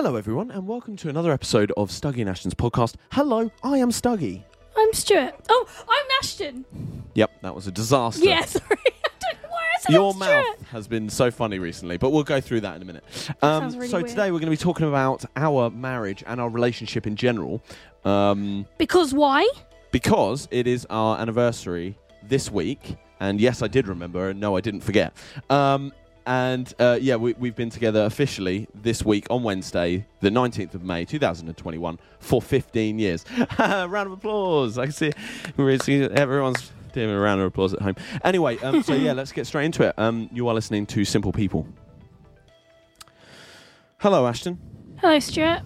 Hello, everyone, and welcome to another episode of Stuggy and Ashton's podcast. Hello, I am Stuggy. I'm Stuart. Oh, I'm Ashton. Yep, that was a disaster. Yeah, sorry. I don't know why I said Your I'm mouth Stuart. has been so funny recently, but we'll go through that in a minute. Um, sounds really so weird. today we're going to be talking about our marriage and our relationship in general, um, Because why? because it is our anniversary this week. And yes, I did remember, and no, I didn't forget. Um, and uh, yeah, we, we've been together officially this week on Wednesday, the 19th of May, 2021, for 15 years. round of applause. I can see, see everyone's doing a round of applause at home. Anyway, um, so yeah, let's get straight into it. Um, you are listening to Simple People. Hello, Ashton. Hello, Stuart.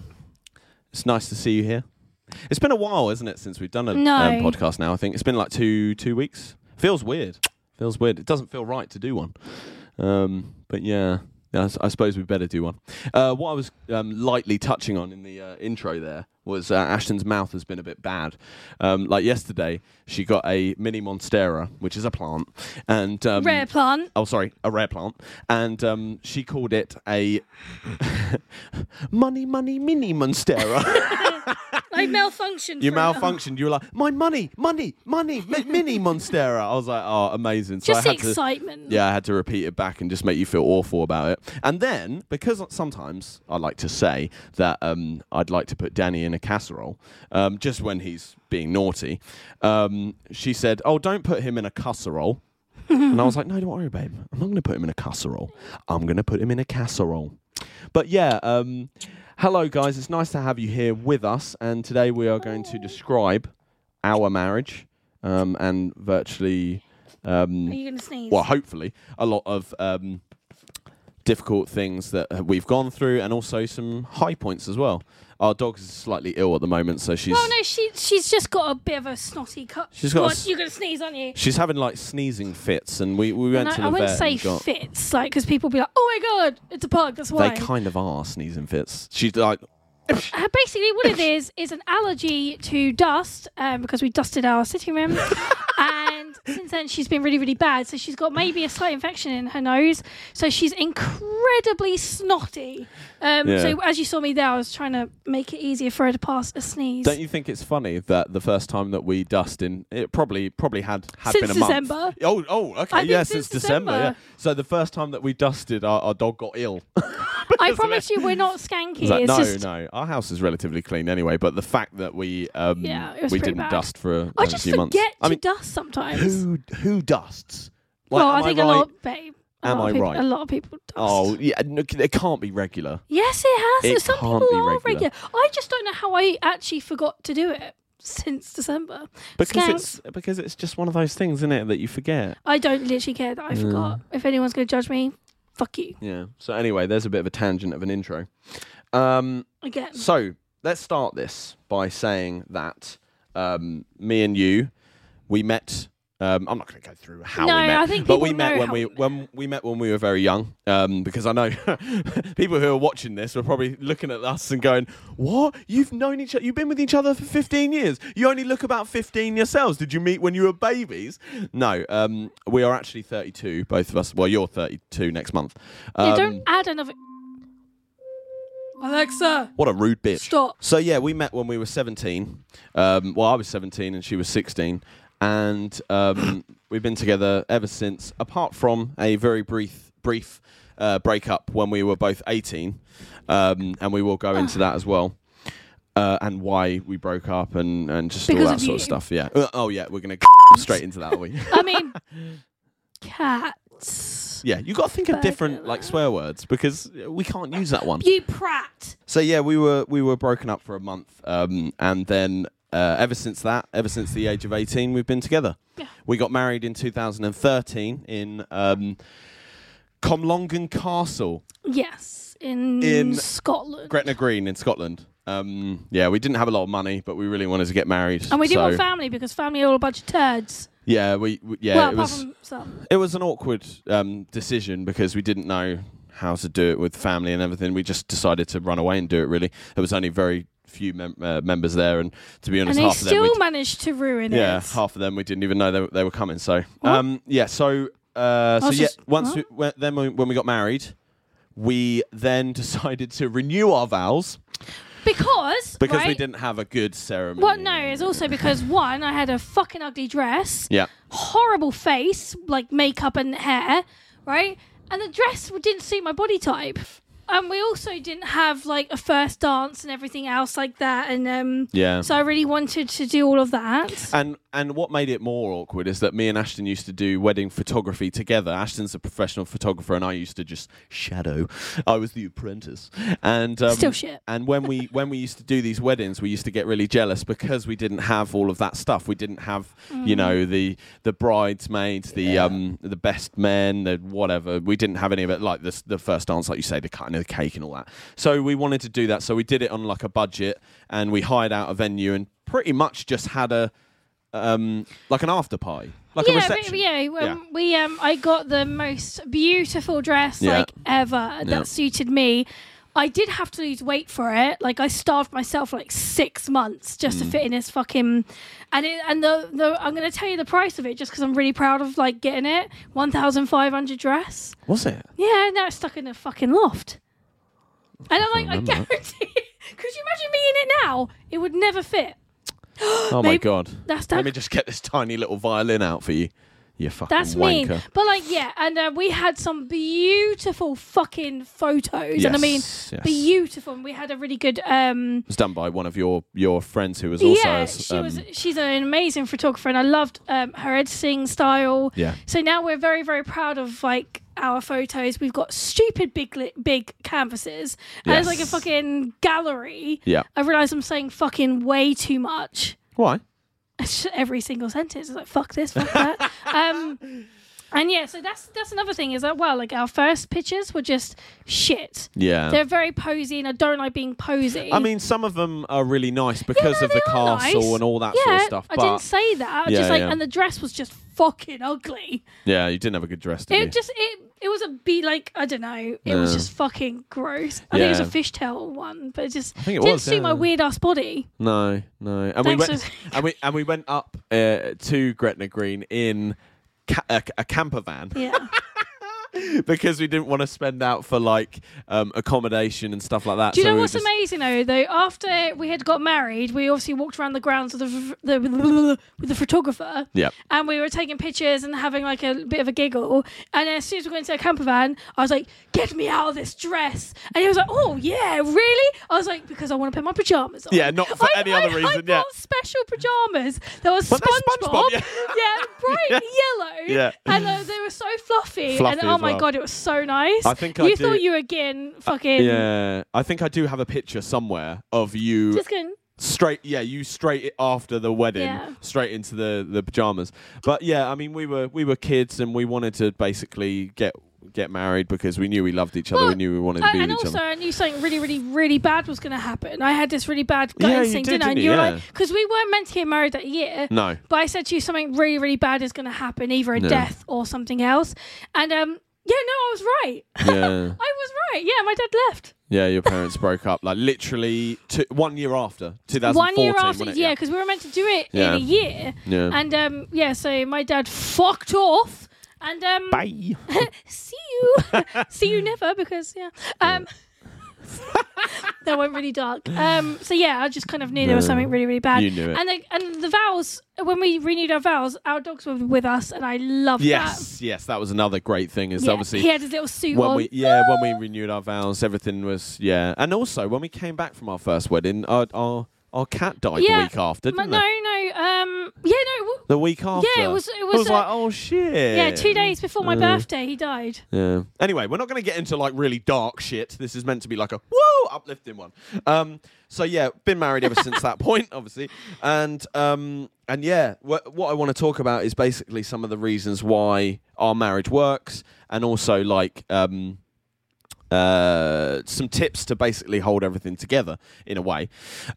It's nice to see you here. It's been a while, isn't it, since we've done a No. um, podcast now? I think it's been like two two weeks. Feels weird. Feels weird. It doesn't feel right to do one. Um, but yeah, yeah, I I suppose we better do one. Uh, what I was um, lightly touching on in the uh, intro there was uh, Ashton's mouth has been a bit bad. Um, like yesterday, she got a mini monstera, which is a plant, and um, Rare plant. Oh, sorry, a rare plant, and um, she called it a money, money, mini monstera. I malfunctioned. You malfunctioned. You were like, my money, money, money, mi- mini monstera. I was like, oh, amazing. So Just I had to, excitement. yeah, I had to repeat it back and just make you feel awful about it. And then, because sometimes I like to say that um, I'd like to put Danny in a casserole, um, just when he's being naughty, um, she said, "Oh, don't put him in a casserole." and I was like, "No, don't worry, babe. I'm not going to put him in a casserole. I'm going to put him in a casserole." But yeah, um, hello guys. It's nice to have you here with us, and today we are going to describe our marriage um, and virtually. Um, Are you going to sneeze? well, hopefully, a lot of um, difficult things that we've gone through, and also some high points as well. Our dog is slightly ill at the moment, so she's Well, no, she she's just got a bit of a snotty cut. She's got a What, s- You're going to sneeze, aren't you? she's having like sneezing fits, and we we went No, to the I wouldn't vet. say got, fits, like, because people be like, "Oh my god, it's a pug." That's why. They kind of are sneezing fits. She's like, Uh, basically, what it is is an allergy to dust um, because we dusted our sitting room, since then she's been really, really bad. So she's got maybe a slight infection in her nose. So she's incredibly snotty. Um, Yeah. So as you saw me there, I was trying to make it easier for her to pass a sneeze. don't you think it's funny that the first time that we dust in, it probably probably had had Since been a month. December. Oh, oh, okay, I think yeah, since since December. Yeah. So the first time that we dusted, our, our dog got ill. I promise you, we're not skanky. It's like, it's no, just, no, our house is relatively clean anyway. But the fact that we um, Yeah, it was we pretty didn't bad. dust for a, I a just few forget months. I to mean, dust sometimes. Who who dusts? Like, well, I think right? a lot, babe. A Am lot I people, right? A lot of people dust. Oh, yeah, no, it can't be regular. Yes, it has. It Some can't people be are regular. regular. I just don't know how I actually forgot to do it since December. Because it's because it's just one of those things, isn't it, that you forget. I don't literally care that I forgot. If anyone's going to judge me, fuck you. Yeah. So anyway, there's a bit of a tangent of an intro. Um, Again. so let's start this by saying that um, me and you, we met. Um, I'm not going to go through how No, we met, I think but we met when how we we met. when we met when we were very young. Um, because I know people who are watching this were probably looking at us and going, "What? You've known each other? You've been with each other for 15 years? You only look about 15 yourselves. Did you meet when you were babies?" No. Um, we are actually 32, both of us. Well, you're 32 next month. yeah, Um, don't add another. Alexa, what a rude bitch. stop. So yeah, we met when we were 17. Um, well, I was 17 and she was 16, and um, we've been together ever since. Apart from a very brief brief uh, breakup when we were both 18, um, and we will go into that as well. Uh, and why we broke up and, and just Because all that of sort of stuff. Yeah. Uh, oh yeah, we're gonna straight into that, are we? I mean, cats. yeah. You got to think of different like swear words because we can't use that one. You prat. So yeah, we were we were broken up for a month, um, and then uh, ever since that, ever since the age of eighteen, we've been together. Yeah. We got married in 2013 in um, Comlongan Castle, Yes, in, In Scotland. Gretna Green in Scotland. Um, yeah, we didn't have a lot of money, but we really wanted to get married. and we didn't so, want family because family are all a bunch of turds. Yeah, we, we yeah well, it was it was an awkward um, decision because we didn't know how to do it with family and everything. We just decided to run away and do it. Really, there was only very few mem- uh, members there, and to be And honest, they half of them still managed to ruin yeah, it. half of them we didn't even know they, they were coming. So, um, yeah, so uh, so yeah, just- once we, when, then when, when we got married, we then decided to renew our vows because because we didn't have a good ceremony. Well, no, it's also because one, I had a fucking ugly dress, Yeah. horrible face, like makeup and hair, right? And the dress didn't suit my body type. And we also didn't have like a first dance and everything else like that. And um, Yeah. so I really wanted to do all of that. And and what made it more awkward is that me and Ashton used to do wedding photography together. Ashton's a professional photographer, and I used to just shadow. I was the apprentice, and um, Still shit. And when we when we used to do these weddings, we used to get really jealous because we didn't have all of that stuff. We didn't have you Mm. know the the bridesmaids, the um the best men, the whatever. We didn't have any of it. Like the the first dance, like you say, the cutting of the cake and all that. So we wanted to do that. So we did it on like a budget, and we hired out a venue and pretty much just had a um, like an after party, like a yeah, reception. but, yeah, um, we um, I got the most beautiful dress Yeah. like ever that Yeah. suited me. I did have to lose weight for it. Like I starved myself for like six months just Mm. to fit in this fucking. And it, and the, the I'm gonna tell you the price of it just because I'm really proud of like getting it. One thousand five hundred dress. Was it? Yeah, now it's stuck in a fucking loft. And I'm like, I remember that. guarantee. Could you imagine me in it now? It would never fit. Oh my Maybe- god! That's Let me just get this tiny little violin out for you. You fucking That's wanker. mean. But like, yeah, and uh, we had some beautiful fucking photos, and I mean, Yes, yes. beautiful. And we had a really good. um It was done by one of your your friends who was also. Yeah, a- she um, was. She's an amazing photographer, and I loved um, her editing style. Yeah. So now we're very, very proud of like our photos. We've got stupid big, li- big canvases, and it's like a Yes. fucking gallery. Yeah. I realise I'm saying fucking way too much. Why? Every single sentence is like fuck this, fuck that. um, and yeah, so that's that's another thing is that well, like our first pictures were just shit. Yeah. They're very posy, and I don't like being posy. I mean, some of them are really nice because no, of the castle nice. and all that yeah, sort of stuff. I didn't say that. I Yeah, just like, yeah. and the dress was just fucking ugly. yeah, you didn't have a good dress, did you? It just it it was a be like I don't know. It was just fucking gross. I think it was a fishtail one, but it just I think it didn't was, suit my weird ass body. No, no. And Thanks we went for- and we and we went up uh, to Gretna Green in ca- a, a camper van Yeah. because we didn't want to spend out for like um, accommodation and stuff like that. Do you so know we what's just- amazing though? Though after we had got married, we obviously walked around the grounds with the, the with the photographer, Yeah. and we were taking pictures and having like a bit of a giggle. And as soon as we went into a camper van, I was like, "Get me out of this dress!" And he was like, "Oh yeah, really?" I was like, "Because I want to put my pajamas on." Yeah, not for I- any I- other I reason, bought yeah. special pajamas. There was SpongeBob, SpongeBob, yeah. yeah, bright Yeah. yellow, Yeah. and uh, they were so fluffy. Fluffy and oh my well. god, it was so nice. I think I you do- thought you were getting fucking Yeah, I think I do have a picture somewhere of you just getting straight. Yeah, you straight after the wedding, Yeah. straight into the the pajamas. But yeah, I mean, we were we were kids and we wanted to basically get get married because we knew we loved each other. Well, we knew we wanted to Uh, be and with each also, other. I knew something really, really, really bad was going to happen. I had this really bad gut Yeah, instinct, did, didn't I? And you you? were like, because we weren't meant to get married that year. No, But I said to you something really, really bad is going to happen, either a Yeah. death or something else. And um, yeah, no, I was right. yeah, I was right. Yeah, my dad left. yeah. Your parents broke up like literally two, one year after 2014. One year after, wasn't yeah, because we were meant to do it Yeah. in a year. yeah. And um, yeah, so my dad fucked off. And um, Bye. see you, see you never, because yeah. Um, that went really dark. Um, so yeah, I just kind of knew there was something really, really bad. You knew it. And the, and the vows when we renewed our vows, our dogs were with us, and I loved Yes, yes, that was another great thing. Is. Yeah, obviously he had his little suit when on. we yeah when we renewed our vows, everything was yeah. And also when we came back from our first wedding, our our, our cat died Yeah, the week after, didn't no, it? no, um, yeah, no, w- The week after. Yeah, it was- it I was, was uh, like, oh shit. yeah, two days before my Uh, birthday, he died. Yeah. Anyway, we're not going to get into like really dark shit. This is meant to be like a woo uplifting one. Um. So yeah, been married ever since that point, obviously, and um and yeah, what what I want to talk about is basically some of the reasons why our marriage works, and also like um. Uh, some tips to basically hold everything together in a way.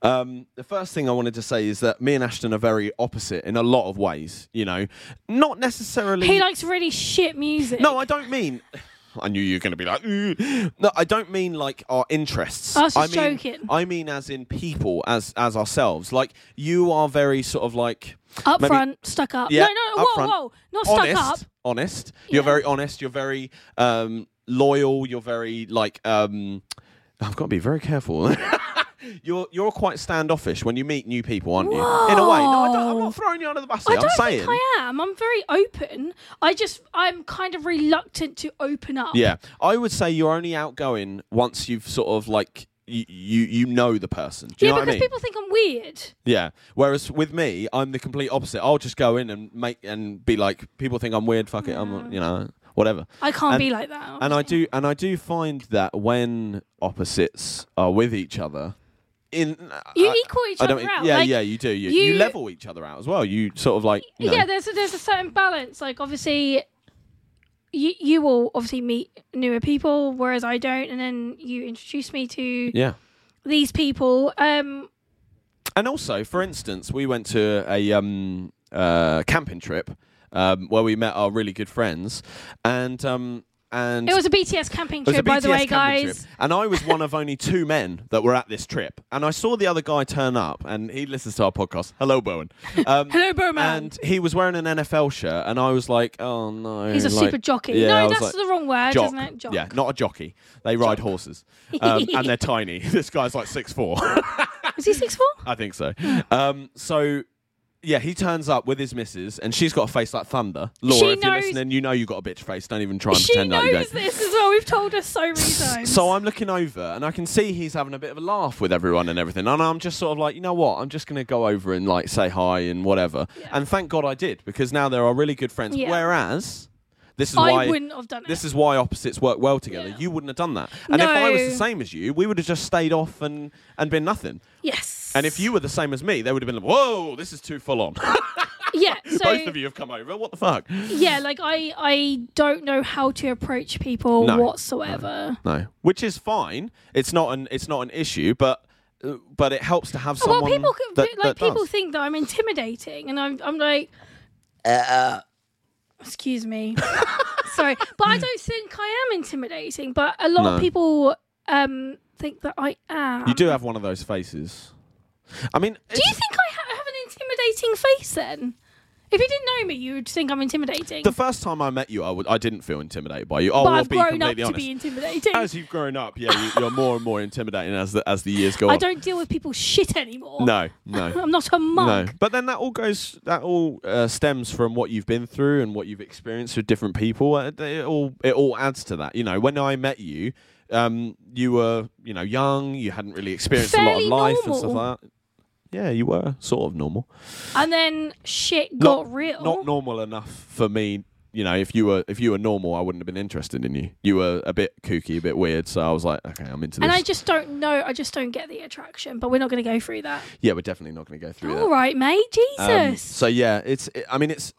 Um, the first thing I wanted to say is that me and Ashton are very opposite in a lot of ways. You know, not necessarily. He likes really shit music. No, I don't mean. I knew you were going to be like. "Ooh." No, I don't mean like our interests. I was just mean, joking. I mean, as in people, as as ourselves. Like you are very sort of like up maybe- front, stuck up. Yeah, no, no, whoa, front. whoa, not stuck honest. up. Honest. You're Yeah. very honest. You're very um loyal. You're very like. Um, I've got to be very careful. you're you're quite standoffish when you meet new people, aren't you? In a way. No, I don't, I'm not throwing you under the bus. I Here. don't I'm saying. think I am. I'm very open. I just I'm kind of reluctant to open up. Yeah, I would say you're only outgoing once you've sort of like you you, you know the person. Do you yeah, know what I because mean? people think I'm weird. Yeah. Whereas with me, I'm the complete opposite. I'll just go in and make and be like, people think I'm weird. Fuck it, I'm you know whatever. I can't And- be like that. And I do and I do find that when opposites are with each other, in You I, equal each I other don't. out. Yeah, like, yeah, you do. You, you, you- level each other out as well. You sort of like you know, yeah. There's a, there's a certain balance. Like obviously, you you will obviously meet newer people, whereas I don't. And then you introduce me to yeah. these people. Um, And also, for instance, we went to a um, uh, camping trip um, where we met our really good friends, and um, and it was a BTS camping trip, by the way, guys. trip, and I was one of only two men that were at this trip. And I saw the other guy turn up, and he listens to our podcast. Hello, Bowen. Um, Hello, Bowman. And he was wearing an NFL shirt, and I was like, "Oh no!" He's a like- super jockey. Yeah, no, that's like, the wrong word, jock. isn't it? Jock. Yeah, not a jockey. They ride horses, um, and they're tiny. This guy's like six four. Is he six four? I think so. Um, so. Yeah, he turns up with his missus, and she's got a face like thunder. Laura, She if you're knows- listening, you know you got a bitch face. Don't even try and She pretend like you don't. knows this as well. We've told her so many times. So I'm looking over and I can see he's having a bit of a laugh with everyone and everything. And I'm just sort of like, you know what? I'm just going to go over and like say hi and whatever. And thank God I did because now they're our really good friends. Yeah. Whereas this is I why wouldn't have done it. this is why opposites work well together. Yeah. You wouldn't have done that. And if I was the same as you, we would have just stayed off and and been nothing. yes. And if you were the same as me, they would have been like, "Whoa, this is too full on." yeah, so Both of you have come over. What the fuck? yeah, like I I don't know how to approach people No. whatsoever. No, which is fine. It's not an it's not an issue, but uh, but it helps to have Oh, well, someone people could, that, like that people does. think that I'm intimidating, and I'm I'm like, Uh, excuse me, sorry, but I don't think I am intimidating. But a lot No. of people um think that I am. You do have one of those faces. I mean, Do you think I ha- have an intimidating face then? If you didn't know me, you would think I'm intimidating. the first time I met you, I would I didn't feel intimidated by you. Oh, but I'll I've be grown up completely to honest. be intimidating. as you've grown up, yeah, you, you're more and more intimidating as the as the years go on. I don't deal with people's shit anymore. No, no. I'm not a mug. No, but then that all goes. That all uh, stems from what you've been through and what you've experienced with different people. Uh, It all it all adds to that. You know, when I met you, um, you were you know young. You hadn't really experienced a lot of life and stuff normal. like that. Yeah, you were sort of normal. And then shit Not- got real. Not normal enough for me. You know, if you were if you were normal, I wouldn't have been interested in you. You were a bit kooky, a bit weird. So I was like, okay, I'm into this. and I just don't know. I just don't get the attraction. But we're not going to go through that. yeah, we're definitely not going to go through that. All right, mate. Um, Jesus. so yeah, it's. It, I mean, it's.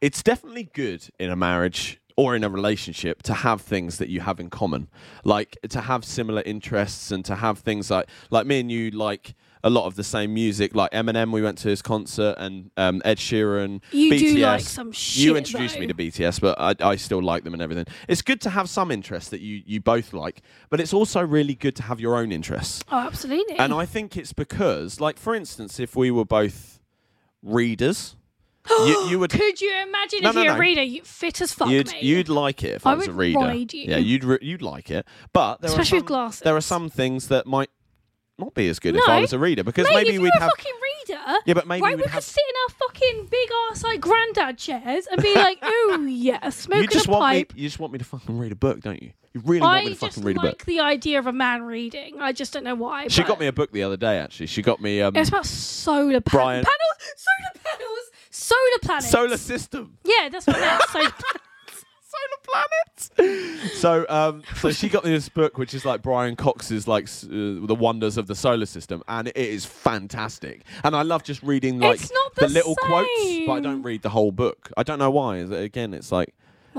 It's definitely good in a marriage or in a relationship to have things that you have in common, like to have similar interests and to have things like like me and you like a lot of the same music. Like Eminem, we went to his concert, and um, Ed Sheeran. you BTS. do like some shit. You introduced me to BTS, but I, I still like them and everything. It's good to have some interests that you, you both like, but it's also really good to have your own interests. Oh, absolutely. And I think it's because, like, for instance, if we were both readers, you, you would Could you imagine No, if no, you're no. a reader, you fit as fuck, you'd you'd like it if I, I was a reader. Yeah, you'd re- you'd like it, but there Especially are with glasses. There are some things that might not be as good if I was a reader because Mate, maybe if we'd have a fucking reader, yeah, but maybe right, we'd we could have. sit in our fucking big ass like granddad chairs and be like, "Oh yeah, smoking You just a want pipe." me. You just want me to fucking read a book, don't you? You really want I me to fucking read a like book. the idea of a man reading. I just don't know why. She but got me a book the other day. Actually, she got me um, It was about solar pan- panels, solar panels, solar planets. solar system. Yeah, that's what I. Solar solar planets. so, um, so she got me this book, which is like Brian Cox's like s- uh, the wonders of the solar system, and it is fantastic. And I love just reading like It's not the little quotes, but I same. don't read the whole book. I don't know why. Is it- Again, it's like.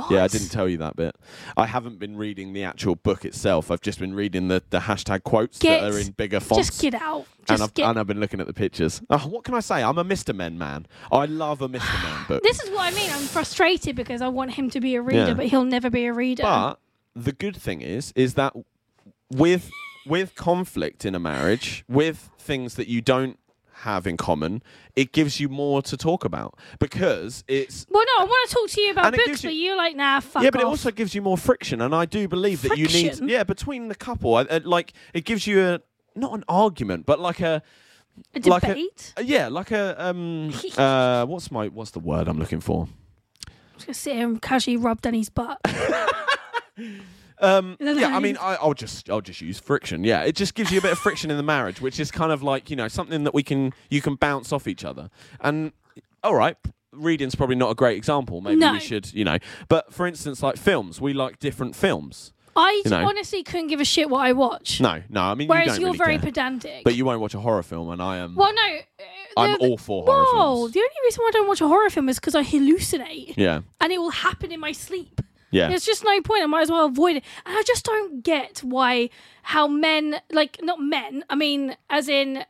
Yeah, I didn't tell you that bit. I haven't been reading the actual book itself. I've just been reading the, the hashtag quotes Get- that are in bigger fonts. Just get out. and Just I've, get. and I've been looking at the pictures. Oh, what can I say? I'm a Mr. Men man. I love a Mr. Men book. This is what I mean. I'm frustrated because I want him to be a reader, Yeah. but he'll never be a reader. But the good thing is, is that with with conflict in a marriage, with things that you don't have in common, it gives you more to talk about because it's Well, no, I want to talk to you about books, you- but you're like, nah, fuck yeah, but it also gives you more friction, and I do believe that you need yeah between the couple, I- I- like it gives you a not an argument, but like a a like a- debate. uh, yeah, like a um uh what's my what's the word I'm looking for? I'm just gonna sit here and casually rub Danny's butt. Um, yeah, I mean, I, I'll just I'll just use friction. Yeah, it just gives you a bit of friction in the marriage, which is kind of like you know something that we can you can bounce off each other. And all right, reading's probably not a great example. Maybe No. we should you know. But for instance, like films, we like different films. I You know. honestly couldn't give a shit what I watch. No, no, I mean Whereas you don't you're really very care. pedantic. But you won't watch a horror film, and I am. well, no. uh, I'm the- all for horror Whoa, films. the only reason why I don't watch a horror film is because I hallucinate, Yeah, and it will happen in my sleep. Yeah, There's just no point. I might as well avoid it. And I just don't get why how men like not men. I mean, as in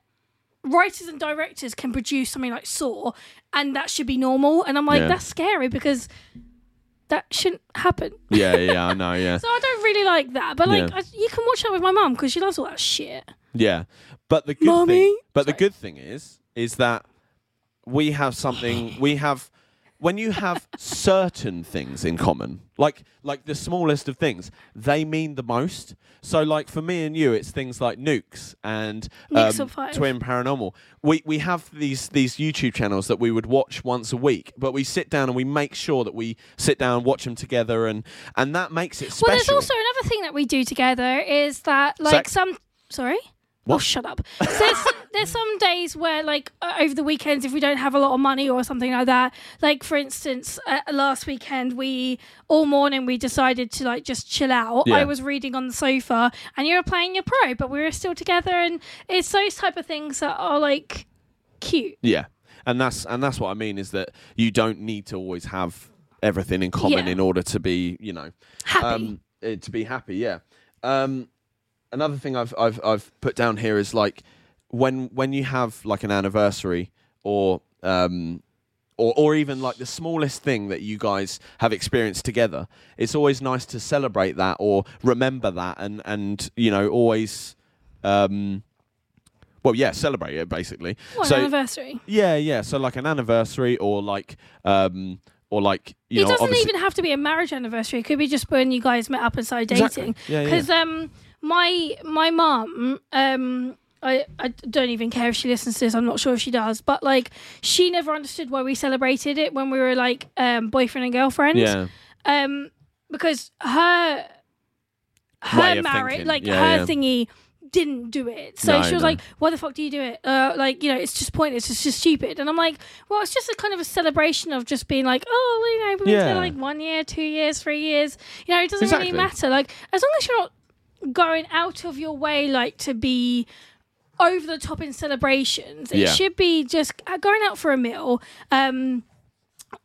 writers and directors can produce something like Saw, and that should be normal. And I'm like, Yeah. that's scary because that shouldn't happen. yeah, yeah. I know. Yeah, So I don't really like that. But like, Yeah. I, you can watch that with my mum because she loves all that shit. Yeah, but the good Mummy? thing, but the Sorry. good thing is, is that we have something. We have when you have certain things in common, like like the smallest of things, they mean the most. So, like for me and you, it's things like nukes and Nukes um, of Five. Twin Paranormal. We we have these these YouTube channels that we would watch once a week, but we sit down and we make sure that we sit down and watch them together, and and that makes it special. Well, there's also another thing that we do together is that like Sex? some. Sorry. Oh, shut up. So there's, there's some days where, like, uh, over the weekends, if we don't have a lot of money or something like that, like, for instance, uh, last weekend, we all morning we decided to, like, just chill out. Yeah. I was reading on the sofa and you were playing your pro, but we were still together. And it's those type of things that are, like, cute. Yeah, and that's and that's what I mean is that you don't need to always have everything in common Yeah. in order to be, you know, Happy. um, eh, to be happy. Yeah. Um, another thing I've I've I've put down here is like when when you have like an anniversary or um. Or, or even like the smallest thing that you guys have experienced together, it's always nice to celebrate that or remember that, and and you know always, um, well, yeah, celebrate it basically. what so an anniversary. yeah, yeah. So like an anniversary or like um or like you it know doesn't obviously even have to be a marriage anniversary. It could be just when you guys met up and started Exactly. dating. Yeah, yeah. Because um, my my mom um. I, I don't even care if she listens to this. I'm not sure if she does, but like she never understood why we celebrated it when we were like um, boyfriend and girlfriend. yeah. Um, because her her marriage, like Yeah, her yeah. thingy, didn't do it. So No, she was no. like, "Why the fuck do you do it? Uh, like you know, it's just pointless. It's just stupid." And I'm like, "Well, it's just a kind of a celebration of just being like, oh, you know, we've been Yeah. like one year, two years, three years. You know, it doesn't Exactly. really matter. Like as long as you're not going out of your way, like to be." Over the top in celebrations, it Yeah. should be just uh, going out for a meal, um,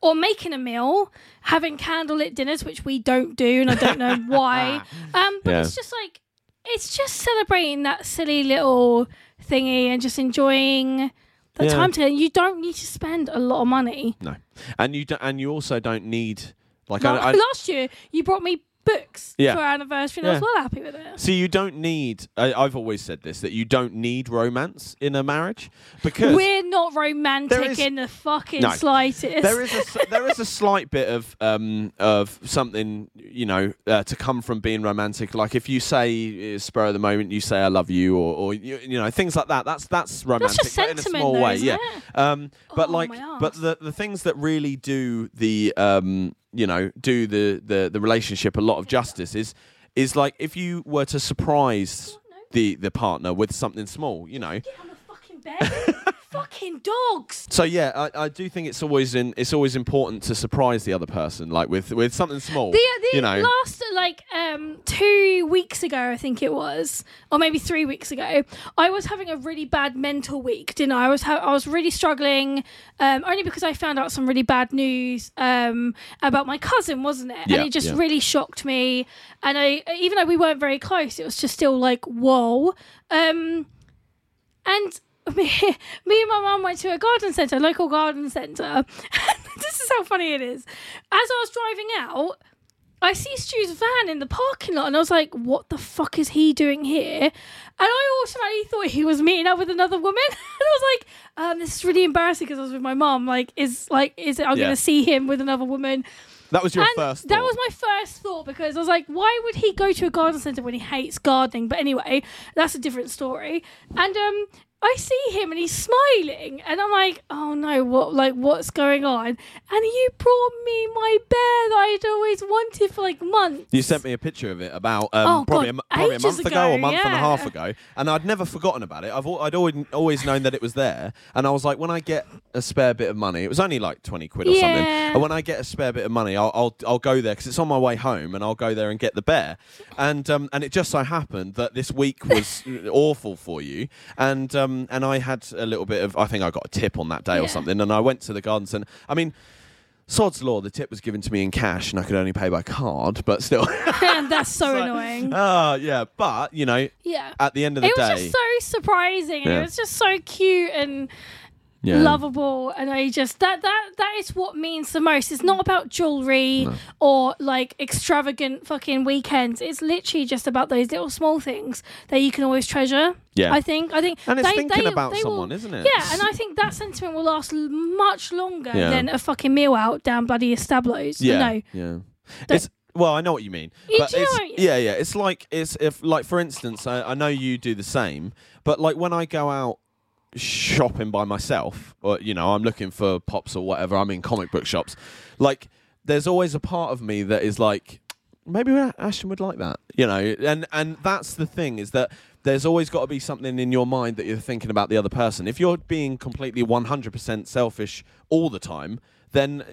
or making a meal, having candlelit dinners, which we don't do, and I don't know why. Um, but Yeah. it's just like it's just celebrating that silly little thingy and just enjoying the Yeah. time together. You don't need to spend a lot of money. No. And you do, and you also don't need like Like, I, I last year, you brought me books Yeah. for our anniversary, and I was Yeah. well happy with it. See, you don't need. I, I've always said this that you don't need romance in a marriage because We're not romantic is- in the fucking No. slightest. there is a s- there is a slight bit of um of something you know uh, to come from being romantic. Like if you say uh, spur of the moment, you say I love you, or, or you, you know things like that. That's that's romantic, just but in a sentiment small though, way. isn't yeah. it? Um, but Oh, like, my but the the things that really do the um you know do the the the relationship a lot of justice is is like if you were to surprise the the partner with something small, you know. Bed. fucking dogs. So yeah, I, I do think it's always in it's always important to surprise the other person, like with with something small. The, the you know, last like um two weeks ago, I think it was, or maybe three weeks ago, I was having a really bad mental week. Didn't I? I was ha- I was really struggling, um, only because I found out some really bad news um about my cousin, wasn't it? Yeah, and it just yeah. really shocked me. And I, even though we weren't very close, it was just still like whoa. Um, and me, me and my mum went to a garden centre, local garden centre. this is how funny it is. As I was driving out, I see Stu's van in the parking lot, and I was like, "What the fuck is he doing here?" And I automatically thought he was meeting up with another woman. and I was like, um, this is really embarrassing because I was with my mom. Like, is like, is it, I'm Yeah. going to see him with another woman? That was your and first. that thought. was my first thought because I was like, why would he go to a garden centre when he hates gardening? But anyway, that's a different story. And um, I see him and he's smiling, and I'm like, oh no, what like what's going on? And you brought me my bear that I'd always wanted for like months. You sent me a picture of it about um, Oh, probably, God, a, probably a month ago, or a ago, month and a half ago, and I'd never forgotten about it. I've I'd always always known that it was there, and I was like, when I get a spare bit of money, it was only like twenty quid or something. And when I get a spare bit of money, I'll I'll, I'll go there because it's on my way home, and I'll go there and get the bear. And um, and it just so happened that this week was awful for you, and um, Um, and I had a little bit of I think I got a tip on that day or Yeah. something, and I went to the garden centre. I mean. Sod's law, the tip was given to me in cash and I could only pay by card, but still. and that's so, annoying. Oh, yeah. But, you know, yeah. at the end of the day It was day. just so surprising. and Yeah. It was just so cute and yeah. lovable and I just that that that is what means the most. It's not about jewelry or like extravagant fucking weekends. It's literally just about those little small things that you can always treasure. Yeah. I think I think And it's they, thinking they- about they someone, will, isn't it? Yeah, and I think that sentiment will last much longer Yeah. than a fucking meal out down bloody establos. Yeah. No. Yeah. That- It's well, I know what you mean. You but do know it's, what I yeah, yeah. It's like it's if like for instance, I, I know you do the same, but like when I go out shopping by myself, or you know, I'm looking for pops or whatever. I'm in comic book shops. Like, there's always a part of me that is like, maybe Ashton would like that, you know. And and that's the thing is that there's always got to be something in your mind that you're thinking about the other person. If you're being completely 100% selfish all the time, then uh,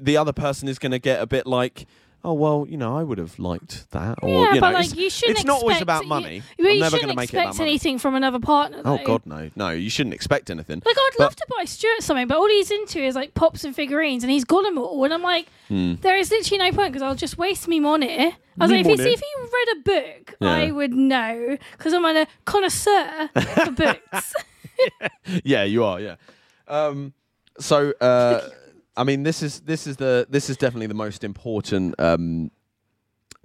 the other person is going to get a bit like. Oh well, you know, I would have liked that, or yeah, you know, but it's, like you shouldn't. it's not always about money. You, I'm you never shouldn't going to make expect anything from another partner. Oh. God, no, no, you shouldn't expect anything. Like I'd But- love to buy Stuart something, but all he's into is like pops and figurines, and he's got them all. And I'm like, Hmm. there is literally no point because I'll just waste me money. I was Me like, if you, if you read a book, Yeah. I would know because I'm a connoisseur for books. yeah, you are. Yeah. Um, so, uh, I mean, this is this is the this is definitely the most important um,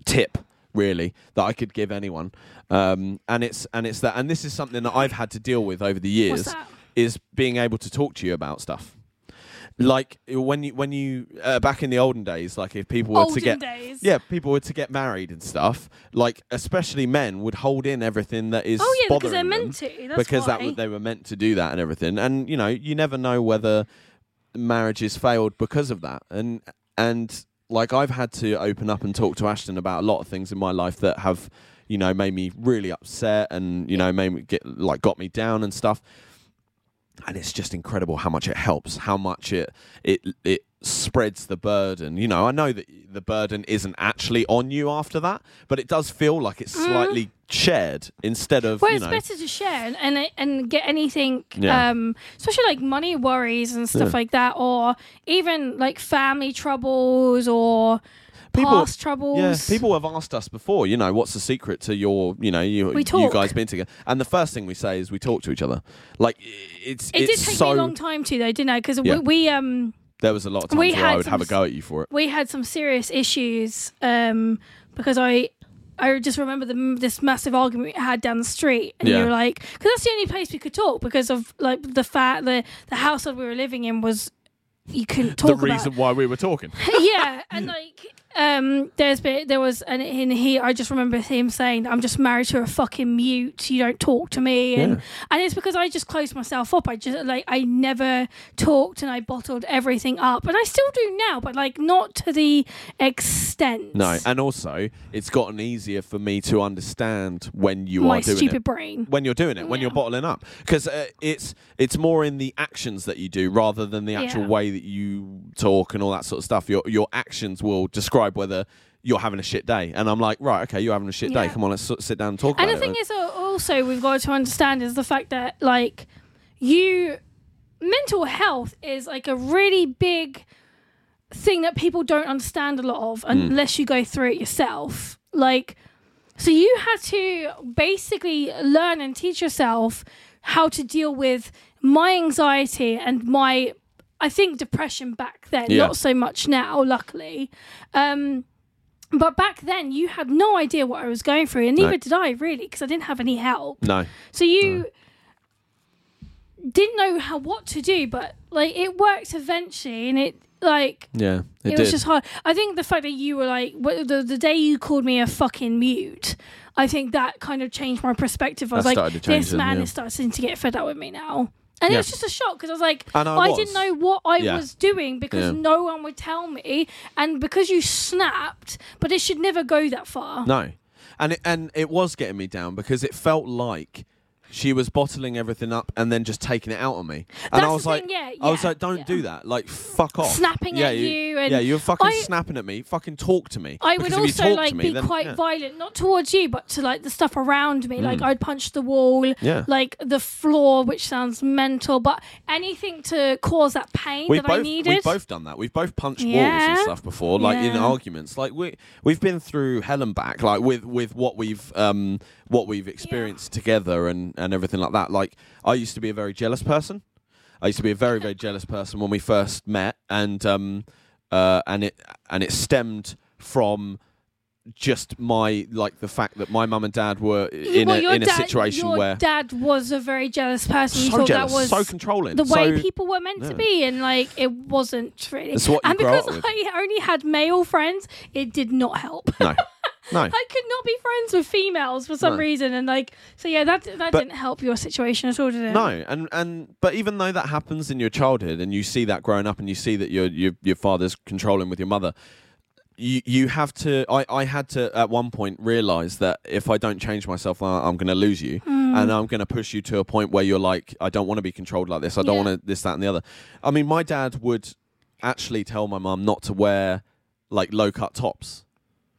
tip, really, that I could give anyone. Um, and it's and it's that, and this is something that I've had to deal with over the years. is being able to talk to you about stuff. Like when you when you uh, back in the olden days, like if people were Olden to get days. yeah, people were to get married and stuff. Like especially men would hold in everything that is Oh yeah, because bothering they're them meant to. That's because that why. w- they were meant to do that and everything. And you know, you never know whether marriages failed because of that. And and like I've had to open up and talk to Ashton about a lot of things in my life that have you know made me really upset and you know made me get like got me down and stuff. And it's just incredible how much it helps, how much it it it spreads the burden. You know, I know that the burden isn't actually on you after that, but it does feel like it's slightly shared instead of Mm. Well, you it's know. better to share and and, and get anything, Yeah. um, especially like money worries and stuff Yeah. like that, or even like family troubles or People- past troubles. Yeah, people have asked us before, you know, what's the secret to your, you know, you you guys being together? And the first thing we say is we talk to each other. Like it's It it's did take so me a long time to though, didn't it? Because Yeah. we, we um there was a lot of times We where I had would have a go at you for it. we had some serious issues um because I I just remember the, this massive argument we had down the street, and Yeah. you were like, because that's the only place we could talk because of like the fact the the household we were living in was you couldn't talk The about. reason why we were talking. yeah, and like um, there's been there was and in he I just remember him saying I'm just married to a fucking mute. You don't talk to me, and Yeah. and it's because I just closed myself up. I just like I never talked and I bottled everything up, and I still do now, but like not to the extent. No, and also it's gotten easier for me to understand when you my are doing stupid it. brain. When you're doing it, when you're bottling up, because uh, it's it's more in the actions that you do rather than the actual Yeah. way that you talk and all that sort of stuff. Your your actions will describe whether you're having a shit day, and I'm like, right, okay, you're having a shit day. Yeah. Come on, let's sit down and talk And about the thing is, also we've got to understand is the fact that like you mental health is like a really big thing that people don't understand a lot of Hmm. unless you go through it yourself. Like, so you had to basically learn and teach yourself how to deal with my anxiety and my, I think, depression back then. Yeah. Not so much now, luckily. Um, but back then you had no idea what I was going through, and No. neither did I really, because I didn't have any help. No. So you didn't know how what to do, but like it worked eventually, and it like Yeah. It, it, was just hard. I think the fact that you were like the the day you called me a fucking mute, I think that kind of changed my perspective. I was That like, this man yeah. is starting to get fed up with me now. And Yeah. it was just a shock because I was like, I I, didn't know what I Yeah. was doing because Yeah. no one would tell me, and because you snapped, but it should never go that far. No, and it, and it was getting me down because it felt like she was bottling everything up and then just taking it out on me. And That's I was like, thing, yeah, I was like, don't yeah. do that. Like, fuck off. Snapping yeah, at you and yeah, you're fucking I- snapping at me. Fucking talk to me. I would Because if you also like me, be then- quite yeah. violent, not towards you, but to like the stuff around me. Like Mm. I'd punch the wall, Yeah. like the floor, which sounds mental, but anything to cause that pain We've that I both needed. we've both done that. We've both punched walls and stuff before, like in arguments. Like we we've been through hell and back, like with with what we've um what we've experienced together and and everything like that. Like I used to be a very jealous person. I used to be a very very jealous person when we first met, and um uh and it and it stemmed from just my like the fact that my mum and dad were in Well, a in a dad- situation your where dad was a very jealous person. So thought jealous, that was so controlling, the way so- people were meant yeah. to be, and like it wasn't really. It's what you and because with. I only had male friends, it did not help. no, no. I could not be friends with females for some No. reason, and like so, yeah, that that But- didn't help your situation at all, did it? No, and and but even though that happens in your childhood, and you see that growing up, and you see that your your your father's controlling with your mother, you you have to. I I had to at one point realize that if I don't change myself, I'm going to lose you, Mm. and I'm going to push you to a point where you're like, I don't want to be controlled like this. I don't Yeah. want to this, that, and the other. I mean, my dad would actually tell my mum not to wear like low cut tops.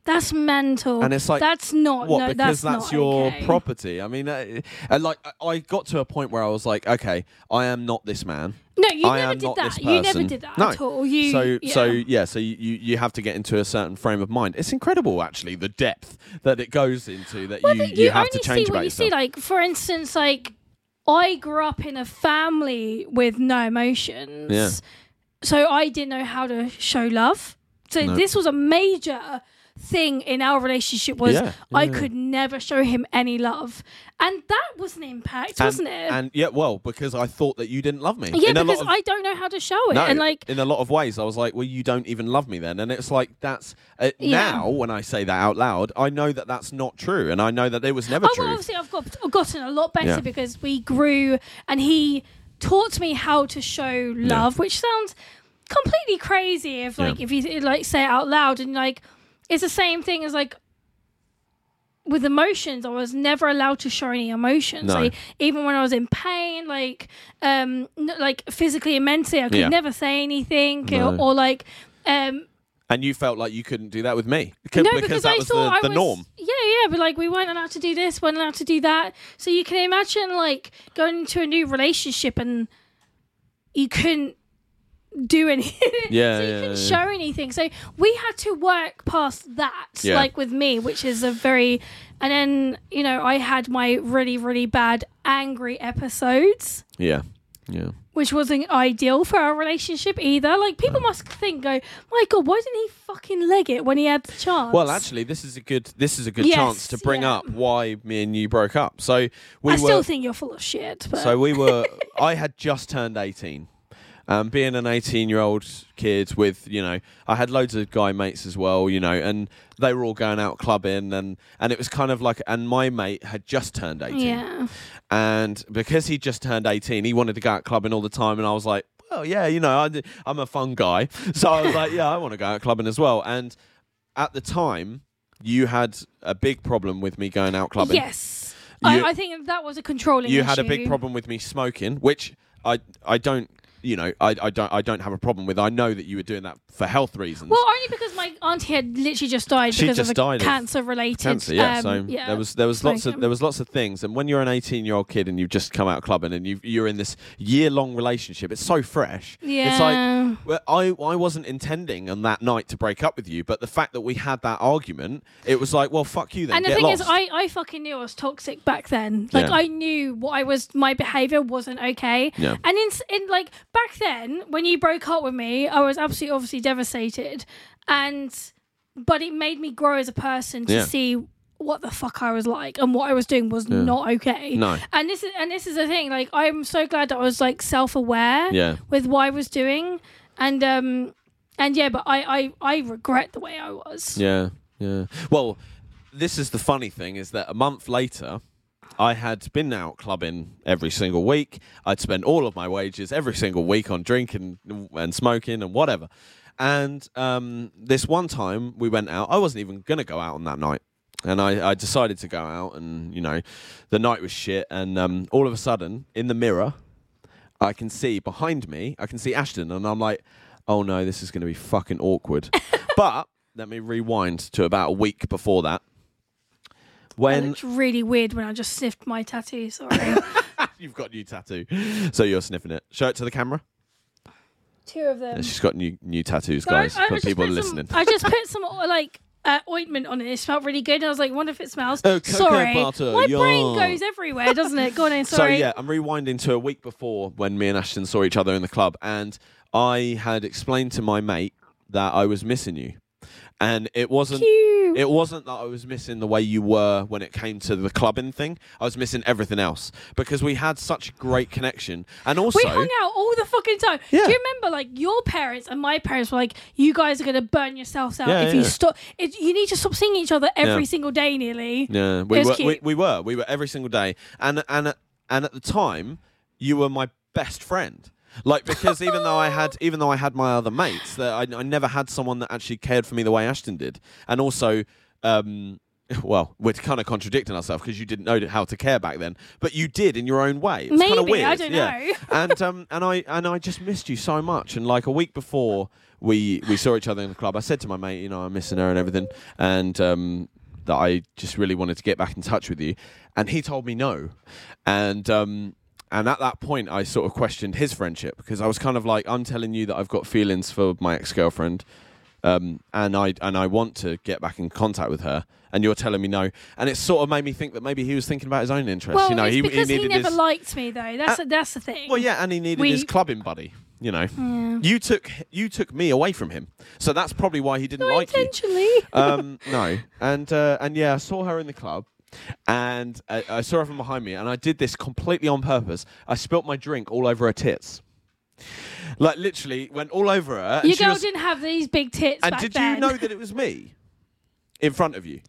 That's mental. And it's like, that's not what no, because that's, that's, your okay. property. I mean, uh, and like I- got to a point where I was like, okay, I am not this man. No, you I never did that. You never did that No. at all. You so yeah. so yeah, so you, you you have to get into a certain frame of mind. It's incredible, actually, the depth that it goes into that Well, you but you, have only to see change what about you see. Like for instance, like I grew up in a family with no emotions. Yeah. So I didn't know how to show love. So No. this was a major thing in our relationship was Yeah, I yeah. could never show him any love. And that was an impact, and, wasn't it? And yeah, well, because I thought that you didn't love me. yeah, in because of, I don't know how to show it. no, and like in a lot of ways, I was like, well, you don't even love me then, and it's like that's uh, Yeah. now when I say that out loud, I know that that's not true, and I know that it was never Oh, true. well, obviously, I've got I've gotten a lot better because we grew and he taught me how to show love, which sounds completely crazy if like if you like say it out loud and like it's the same thing as like with emotions i was never allowed to show any emotions No. like even when i was in pain like um n- like physically and mentally i could Yeah. never say anything No. or, or like um and you felt like you couldn't do that with me because, no, because because that I was thought the, I was, norm. Yeah, yeah, but like we weren't allowed to do this, weren't allowed to do that. So you can imagine like going into a new relationship and you couldn't do anything. Yeah, so you yeah, couldn't yeah. show anything. So we had to work past that, Yeah. like with me, which is a very. And then you know I had my really really bad angry episodes Yeah, yeah. which wasn't ideal for our relationship either. Like people must think, go, my god, why didn't he fucking leg it when he had the chance? Well, actually, this is a good this is a good Yes, chance to bring up why me and you broke up. So we I were still think you're full of shit. But so we were. I had just turned eighteen. Um, being an 18 year old kid with, you know, I had loads of guy mates as well, you know, and they were all going out clubbing and, and it was kind of like, and my mate had just turned 18. yeah, And because he just turned 18, he wanted to go out clubbing all the time. And I was like, well, yeah, you know, I, I'm a fun guy. So I was like, yeah, I want to go out clubbing as well. And at the time, you had a big problem with me going out clubbing. yes, You- I, I think that was a controlling. You had a big problem with me smoking, which I I don't you know I, I don't I don't have a problem with. I know that you were doing that for health reasons. Well, only because my auntie had literally just died She because just of a died of cancer-related. cancer, yeah. um, so yeah, there was there was lots of there was lots of things, and when you're an 18 year old kid and you've just come out clubbing and you you're in this year long relationship, it's so fresh. Yeah. It's like well, I I wasn't intending on that night to break up with you, but the fact that we had that argument, it was like, well, fuck you then. and the thing lost. is, I, I fucking knew I was toxic back then. Like Yeah. I knew what I was. My behavior wasn't okay. Yeah. And in, in like back then, when you broke up with me, I was absolutely obviously devastated. And but it made me grow as a person to Yeah. see what the fuck I was like and what I was doing was not okay. No. And this is and this is the thing. Like I'm so glad that I was like self aware Yeah. with what I was doing, and um and yeah, but I I I regret the way I was. Yeah, yeah. Well, this is the funny thing is that a month later, I had been out clubbing every single week. I'd spent all of my wages every single week on drinking and smoking and whatever. And um, this one time we went out. I wasn't even going to go out on that night. And I, I decided to go out, and you know, the night was shit. And um, all of a sudden, in the mirror, I can see behind me, I can see Ashton, and I'm like, oh no, this is going to be fucking awkward. but let me rewind to about a week before that. It When looked really weird when I just sniffed my tattoo. Sorry. you've got a new tattoo, so you're sniffing it. Show it to the camera. Two of them. Yeah, she's got new new tattoos, So I- guys, I for just people put listening. Some, I just put some like uh, ointment on it. It smelled really good. And I was like, wonder if it smells. Oh, cocoa sorry, butter, my brain yeah. goes everywhere, doesn't it? Go on in. sorry. So yeah, I'm rewinding to a week before when me and Ashton saw each other in the club, and I had explained to my mate that I was missing you, and it wasn't. Cute. It wasn't that I was missing the way you were when it came to the clubbing thing. I was missing everything else because we had such a great connection, and also we hung out all the fucking time. Yeah. Do you remember, like, your parents and my parents were like, "You guys are gonna burn yourselves out Yeah, if you stop. It, you need to stop seeing each other every Yeah. single day, nearly." Yeah, we were, we, we were we were every single day, and and and at the time, you were my best friend. Like because even though I had even though I had my other mates, that I, I never had someone that actually cared for me the way Ashton did, and also. Um, well, we're kind of contradicting ourselves because you didn't know how to care back then, but you did in your own way. It was kind of Maybe, weird. I don't yeah. know. and um, and I and I just missed you so much. And like a week before we we saw each other in the club, I said to my mate, you know, I'm missing her and everything, and um, that I just really wanted to get back in touch with you. And he told me no, and um, and at that point, I sort of questioned his friendship because I was kind of like, I'm telling you that I've got feelings for my ex girlfriend. Um, and I and I want to get back in contact with her, and you're telling me no, and it sort of made me think that maybe he was thinking about his own interests. Well, you know, it's he, because he he, never his, liked me, though. That's that's the thing. well, yeah, and he needed We- his clubbing buddy. You know, Yeah. you took you took me away from him, so that's probably why he didn't Not like you. intentionally. Um, no, and uh, and yeah, I saw her in the club, and I, I saw her from behind me, and I did this completely on purpose. I spilt my drink all over her tits, like literally went all over her. And Your she girl was- didn't have these big tits and back did then. you know that it was me in front of you?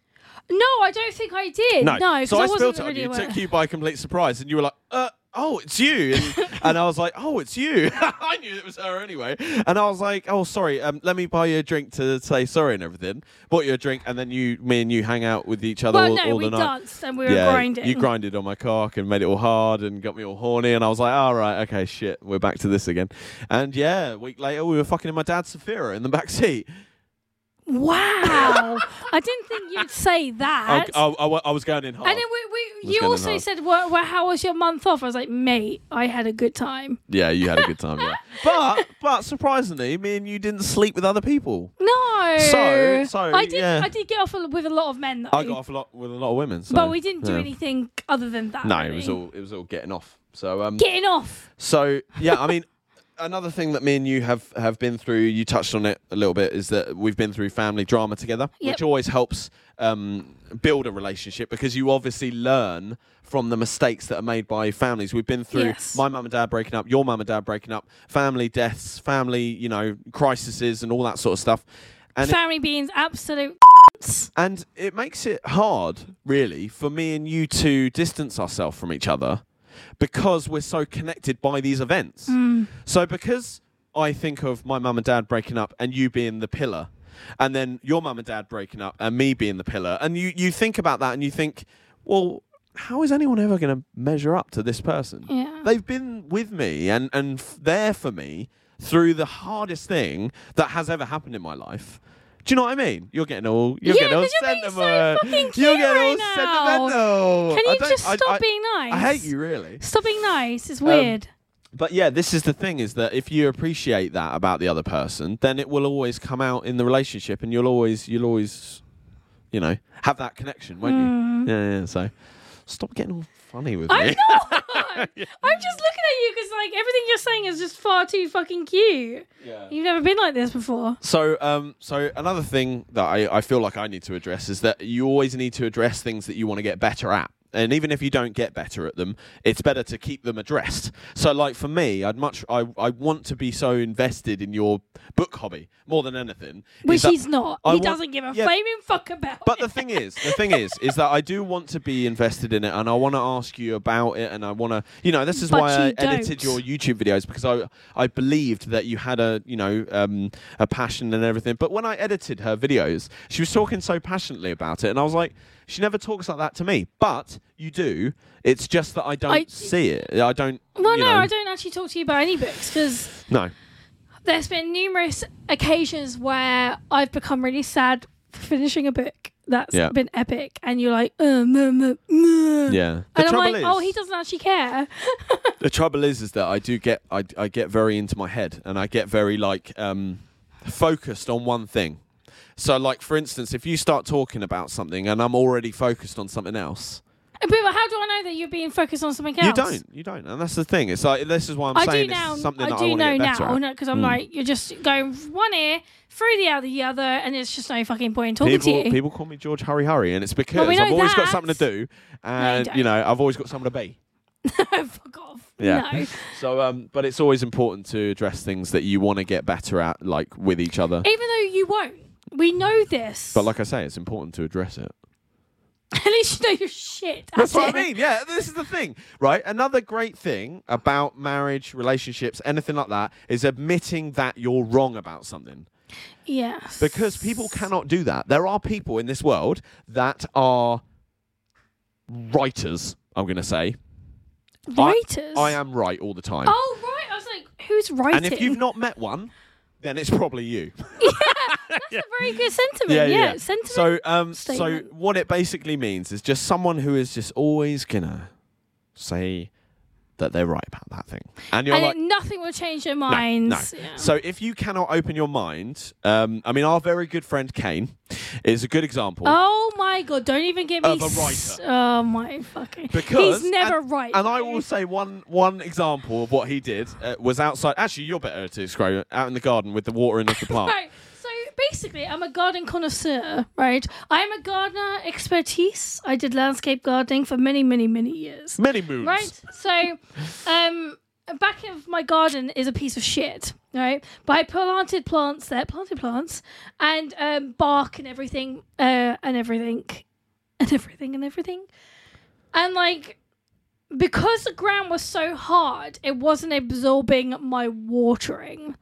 No, I don't think I did. No, No. 'cause so I, wasn't it on really you, aware. took you by complete surprise, and you were like, uh, oh, it's you. And, and I was like, oh, it's you. I knew it was her anyway. And I was like, oh, sorry, um, let me buy you a drink to say sorry and everything. Bought you a drink, and then you, me and you hang out with each other Well, all, no, all we the night. danced and we were yeah, grinding. you grinded on my cock and made it all hard and got me all horny, and I was like, all right, okay, shit, we're back to this again. And yeah, a week later, we were fucking in my dad's Zafira in the back seat. Wow, I didn't think you'd say that. I, I, I was going in hard. and then we, we you also said, well, well, "How was your month off?" I was like, "Mate, I had a good time." Yeah, you had a good time, yeah. but but surprisingly, me and you didn't sleep with other people. No. So- so, I did. yeah. I did get off with a lot of men though. I got off a lot with a lot of women. So, but we didn't do yeah. anything other than that. No, it was all it was all getting off. So um getting off. so yeah, I mean another thing that me and you have have been through, you touched on it a little bit, is that we've been through family drama together, Yep. which always helps um build a relationship because you obviously learn from the mistakes that are made by families. We've been through Yes. my mum and dad breaking up, your mum and dad breaking up, family deaths, family, you know, crises and all that sort of stuff. And it- Family beings, absolute. and it makes it hard, really, for me and you to distance ourselves from each other because we're so connected by these events. Mm. So, because I think of my mum and dad breaking up and you being the pillar, and then your mum and dad breaking up and me being the pillar, and you, you think about that and you think, well, how is anyone ever going to measure up to this person? Yeah. They've been with me and, and f- there for me through the hardest thing that has ever happened in my life. Do you know what I mean? You're getting all you're Yeah, getting all 'cause you're so sentimental. you're getting all right sentimental. Can you just stop I- being nice? I hate you, really. Stop being nice. Um, It's weird. But yeah, this is the thing: is that if you appreciate that about the other person, then it will always come out in the relationship, and you'll always, you'll always, you know, have that connection, won't Mm. you? Yeah, yeah. So stop getting all funny with I'm me. not. I'm just looking at you because like everything you're saying is just far too fucking cute. Yeah. You've never been like this before. So, um, so another thing that I, I feel like I need to address is that you always need to address things that you want to get better at. And even if you don't get better at them, it's better to keep them addressed. So, like for me, I'd much I, I want to be so invested in your book hobby more than anything. Which he's not. I he want- doesn't give a yeah. flaming fuck about But it. the thing is, the thing is, is that I do want to be invested in it, and I want to ask you about it, and I want to, you know, this is But why I edited don't. your YouTube videos because I, I believed that you had a, you know, um, a passion and everything. But when I edited her videos, she was talking so passionately about it, and I was like, she never talks like that to me. But you do. It's just that I don't I- see it. I don't. well, no, know, I don't actually talk to you about any books because No. there's been numerous occasions where I've become really sad for finishing a book that's Yeah. been epic, and you're like, uh, meh, meh, meh. Yeah. The And I'm like, is, oh, he doesn't actually care. The trouble is, is that I do get I, I get very into my head, and I get very like um, focused on one thing. So, like for instance, if you start talking about something, and I'm already focused on something else, But how do I know that you're being focused on something else? you don't, you don't, and that's the thing. It's like this is why I'm I do saying now. it's something I that do I know now because I'm Mm. like you're just going one ear through the other, the other, and it's just no fucking point in talking People, to you. people call me George Hurry Hurry, and it's because we I've always got something to do, and don't. you know I've always got something to be. Fuck off. Yeah. No. So, um, but it's always important to address things that you want to get better at, like with each other. Even though you won't, we know this. But like I say, it's important to address it. at least you know your shit. That's what I mean. Yeah, this is the thing, right? Another great thing about marriage, relationships, anything like that, is admitting that you're wrong about something. Yes. Because people cannot do that. There are people in this world that are writers, I'm going to say. writers. I am right all the time. Oh right, I was like, who's writing? and if you've not met one, then it's probably you. that's a very good sentiment. Yeah, sentiment. So, um, so statement. what it basically means is just someone who is just always gonna say that they're right about that thing, and you're and like, it, nothing will change their no, minds. no. Yeah. So if you cannot open your mind, um, I mean, our very good friend Kane is a good example. Oh my god! Don't even get me. Of a s- writer. Oh my fucking. Because he's never and, right. And I will say one one example of what he did uh, was outside. Actually, you're better to describe it. Out in the garden with the watering of the plant. Right. Basically, I'm a garden connoisseur, right? I am a gardener expertise. I did landscape gardening for many, many, many years. Many moons. Right. So, um, back of my garden is a piece of shit, right? But I planted plants there, planted plants, and um, bark and everything, uh, and everything, and everything, and everything, and like. Because the ground was so hard, it wasn't absorbing my watering.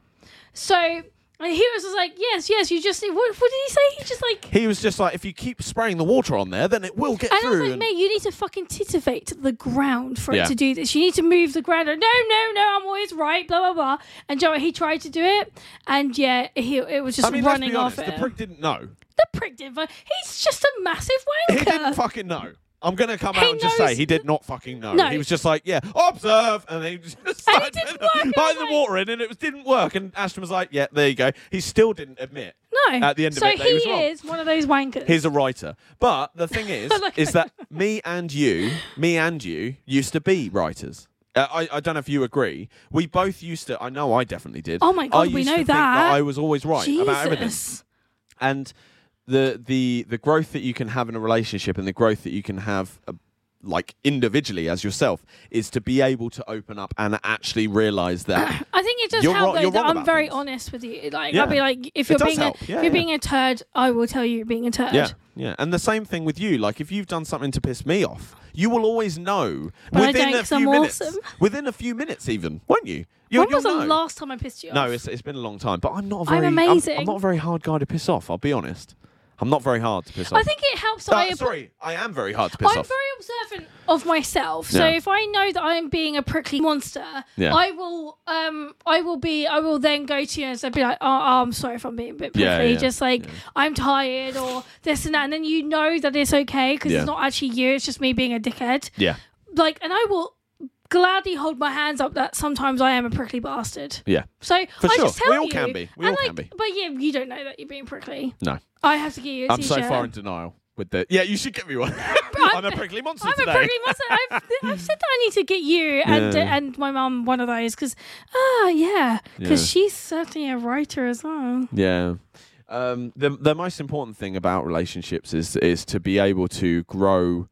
So and he was just like, "Yes, yes, you just." What, what did he say? He just like He was just like, if you keep spraying the water on there, then it will get and I was through. like, and- mate, you need to fucking titivate the ground for Yeah. it to do this. You need to move the ground. No, no, no, I'm always right. Blah blah blah. And Joe, he tried to do it, and yeah, he it was just I mean, let's running be honest, off the it. prick didn't know. the prick didn't. fu- He's just a massive He wanker. didn't fucking know. I'm going to come He out and just say he did not fucking know. No. He was just like, yeah, observe. And he just And it started didn't work, and I putting was the water in and it was, didn't work. And Ashton was like, yeah, there you go. He still didn't admit no. at the end of so it that he he is one of those wankers. he's a writer. But the thing is, Like- is that me and you, me and you used to be writers. Uh, I, I don't know if you agree. We both used to. I know I definitely did. Oh my God, we know that that. I was always right Jesus. about everything. and the the the growth that you can have in a relationship and the growth that you can have uh, like individually as yourself is to be able to open up and actually realize that I think it does You're help wrong- though you're that wrong I'm about very things. honest with you. Like Yeah. I'll be like, if It you're does being help. a, Yeah, if you're yeah. being a turd, I will tell you you're being a turd. yeah yeah and the same thing with you like if you've done something to piss me off you will always know But I within don't a 'cause few I'm minutes awesome. within a few minutes even won't you You'll, when was the last time I pissed you off? no it's, it's been a long time but i'm not a I'm very amazing. I'm, not a very hard guy to piss off i'll be honest i'm not very hard to piss off I think it helps. That I sorry i am very hard to piss off. I'm off very observant of myself. So Yeah. if I know that I'm being a prickly monster, Yeah. I will um I will be I will then go to you and say, be like, oh, oh, I'm sorry if I'm being a bit prickly. Yeah, yeah, Just like. I'm tired or this and that, and then you know that it's okay because Yeah. it's not actually you. It's just me being a dickhead. yeah Like, and I will gladly hold my hands up that sometimes I am a prickly bastard. yeah So For I sure. just tell you. We all you, can be. We all like, can be. But yeah, you don't know that you're being prickly. no I have to give you a i'm so far in denial with the. Yeah, you should get me one. I'm a prickly monster I'm today. a prickly monster. I've, I've said that I need to get you and Yeah. and my mum one of those because ah yeah because Yeah. she's certainly a writer as well. Yeah. Um, the the most important thing about relationships is is to be able to grow,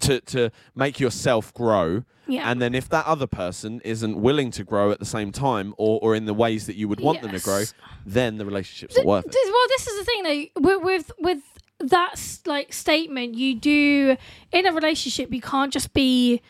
to to make yourself grow, Yeah. and then if that other person isn't willing to grow at the same time or, or in the ways that you would want them to grow, Yes. then the relationship's not worth it. Well, this is the thing though. With with, with that s- like statement, you do in a relationship. You can't just be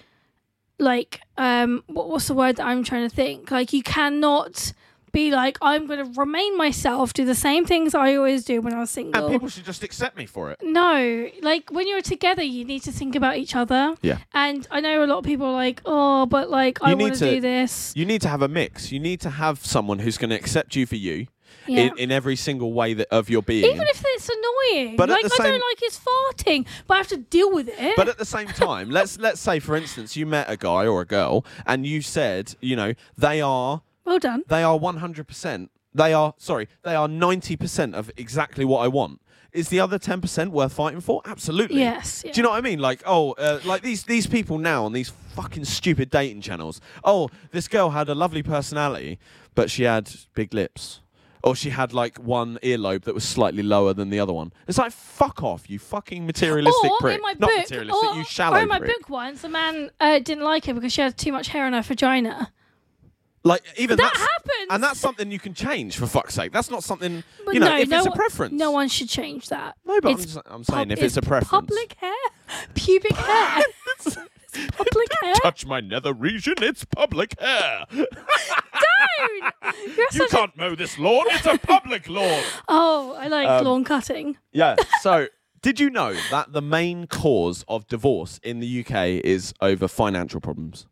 like um what, what's the word that I'm trying to think? Like you cannot be like I'm going to remain myself, do the same things I always do when I was single. And people should just accept me for it. No, like when you're together, you need to think about each other. Yeah. And I know a lot of people are like, oh, but like I You need want to to- do this. You need to have a mix. You need to have someone who's going to accept you for you Yeah. in, in every single way that of your being. Even if it's annoying, But like I same- don't like his farting, but I have to deal with it. But at the same time, let's let's say for instance you met a guy or a girl and you said, you know, they are well done. they are 100%. They are sorry, they are 90% of exactly what I want. Is the other 10% worth fighting for? Absolutely. Yes. Yeah. Do you know what I mean? Like, oh, uh, like these these people now on these fucking stupid dating channels. Oh, this girl had a lovely personality, but she had big lips. Or she had like one earlobe that was slightly lower than the other one. It's like fuck off, you fucking materialistic or prick. in my Not book, materialistic, or, you shallow or in my prick. book once, a man uh, didn't like her because she had too much hair on her vagina. Like even That happens. and that's something you can change for fuck's sake. That's not something But you know. no, if no it's a one- preference, No one should change that. No, but I'm, just, I'm saying pub- if it's a preference. Public hair, pubic hair, It's public hair. Touch my nether region, it's public hair. Don't. You're You a- can't mow this lawn, it's a public lawn. Oh, I like Um, lawn cutting. Yeah. So, did you know that the main cause of divorce in the UK is over financial problems?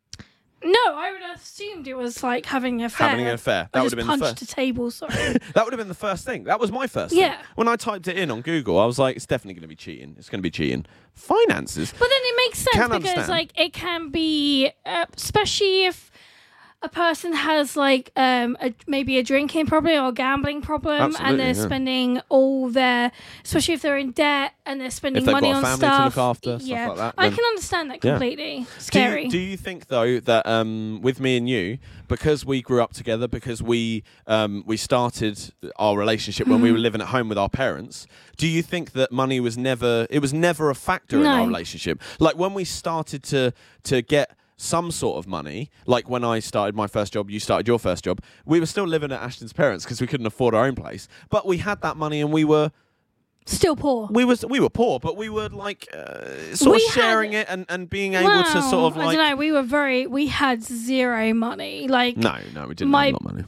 No, I would have assumed it was like having an affair. Having an affair. That I would just have been the punched first. a table. Sorry. That would have been the first thing. That was my first Yeah. thing. When I typed it in on Google, I was like, it's definitely going to be cheating. It's going to be cheating. Finances. But then it makes sense Can because understand. like it can be, uh, especially if a person has like um a, maybe a drinking problem or a gambling problem, and they're yeah. spending all their, especially if they're in debt and they're spending money got a on family to look stuff. after, stuff yeah, like that, I can understand that Yeah. completely. Do Scary. you, do you think though that um, with me and you, because we grew up together, because we um, we started our relationship when we were living at home with our parents, do you think that money was never it was never a factor in our relationship? Like when we started to to get some sort of money, like when I started my first job, you started your first job, we were still living at Ashton's parents because we couldn't afford our own place, but we had that money and we were Still poor. we was we were poor, but we were like uh, sort We of sharing had- it and, and being able to Wow, sort of I like don't know. We were very. We had zero money. Like no, no, we didn't My- have a lot of money.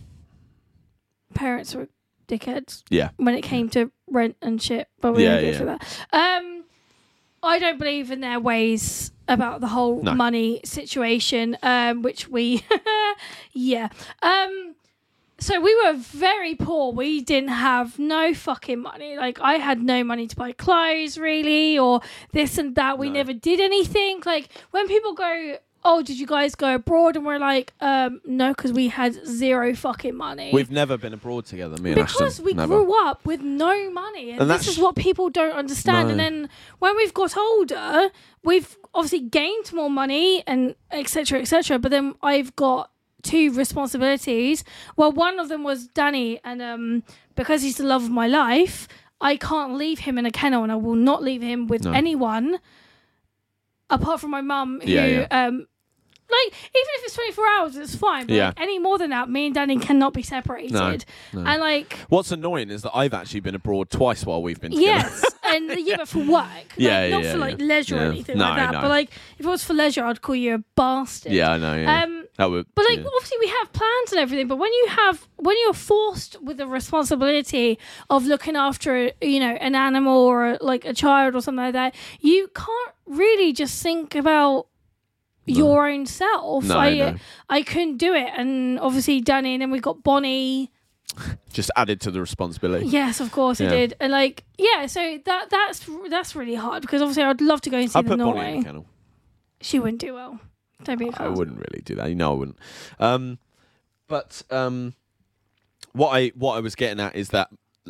parents were dickheads. Yeah. when it came to rent and shit, but we Yeah, don't get yeah. for that. Um, I don't believe in their ways about the whole No. money situation, um, which we, yeah. Um, so we were very poor. We didn't have no fucking money. Like I had no money to buy clothes, really, or this and that. We No. never did anything. Like when people go. Oh, did you guys go abroad? And we're like, um, no, because we had zero fucking money. We've never been abroad together, me and Because Ashton. we never. grew up with no money, and, And this that's- is what people don't understand. And No. then when we've got older, we've obviously gained more money and etc. etc. But then I've got two responsibilities. Well, one of them was Danny, and um, because he's the love of my life, I can't leave him in a kennel, and I will not leave him with No. anyone apart from my mum, who Yeah, yeah. um. Like even if it's twenty four hours, it's fine. But Yeah. like, any more than that, me and Danny cannot be separated. No, no. And like What's annoying is that I've actually been abroad twice while we've been together. Yes, and yeah, but for work. Like, Yeah, not yeah, for like yeah. leisure or anything No, like that. no. But like, if it was for leisure, I'd call you a bastard. yeah, I know. Yeah. Um, that would. but like, yeah. obviously, we have plans and everything. But when you have, when you're forced with the responsibility of looking after, you know, an animal or like a child or something like that, you can't really just think about your own self. No, I, no. I couldn't do it, and obviously Danny, and then we've got Bonnie. just added to the responsibility. Yes, of course Yeah. he did, and like yeah, so that that's that's really hard because obviously I'd love to go and see I the put Bonnie in Norway. the. She wouldn't do well. Don't be a I wouldn't really do that. You know, I wouldn't. Um, but um, what I what I was getting at is that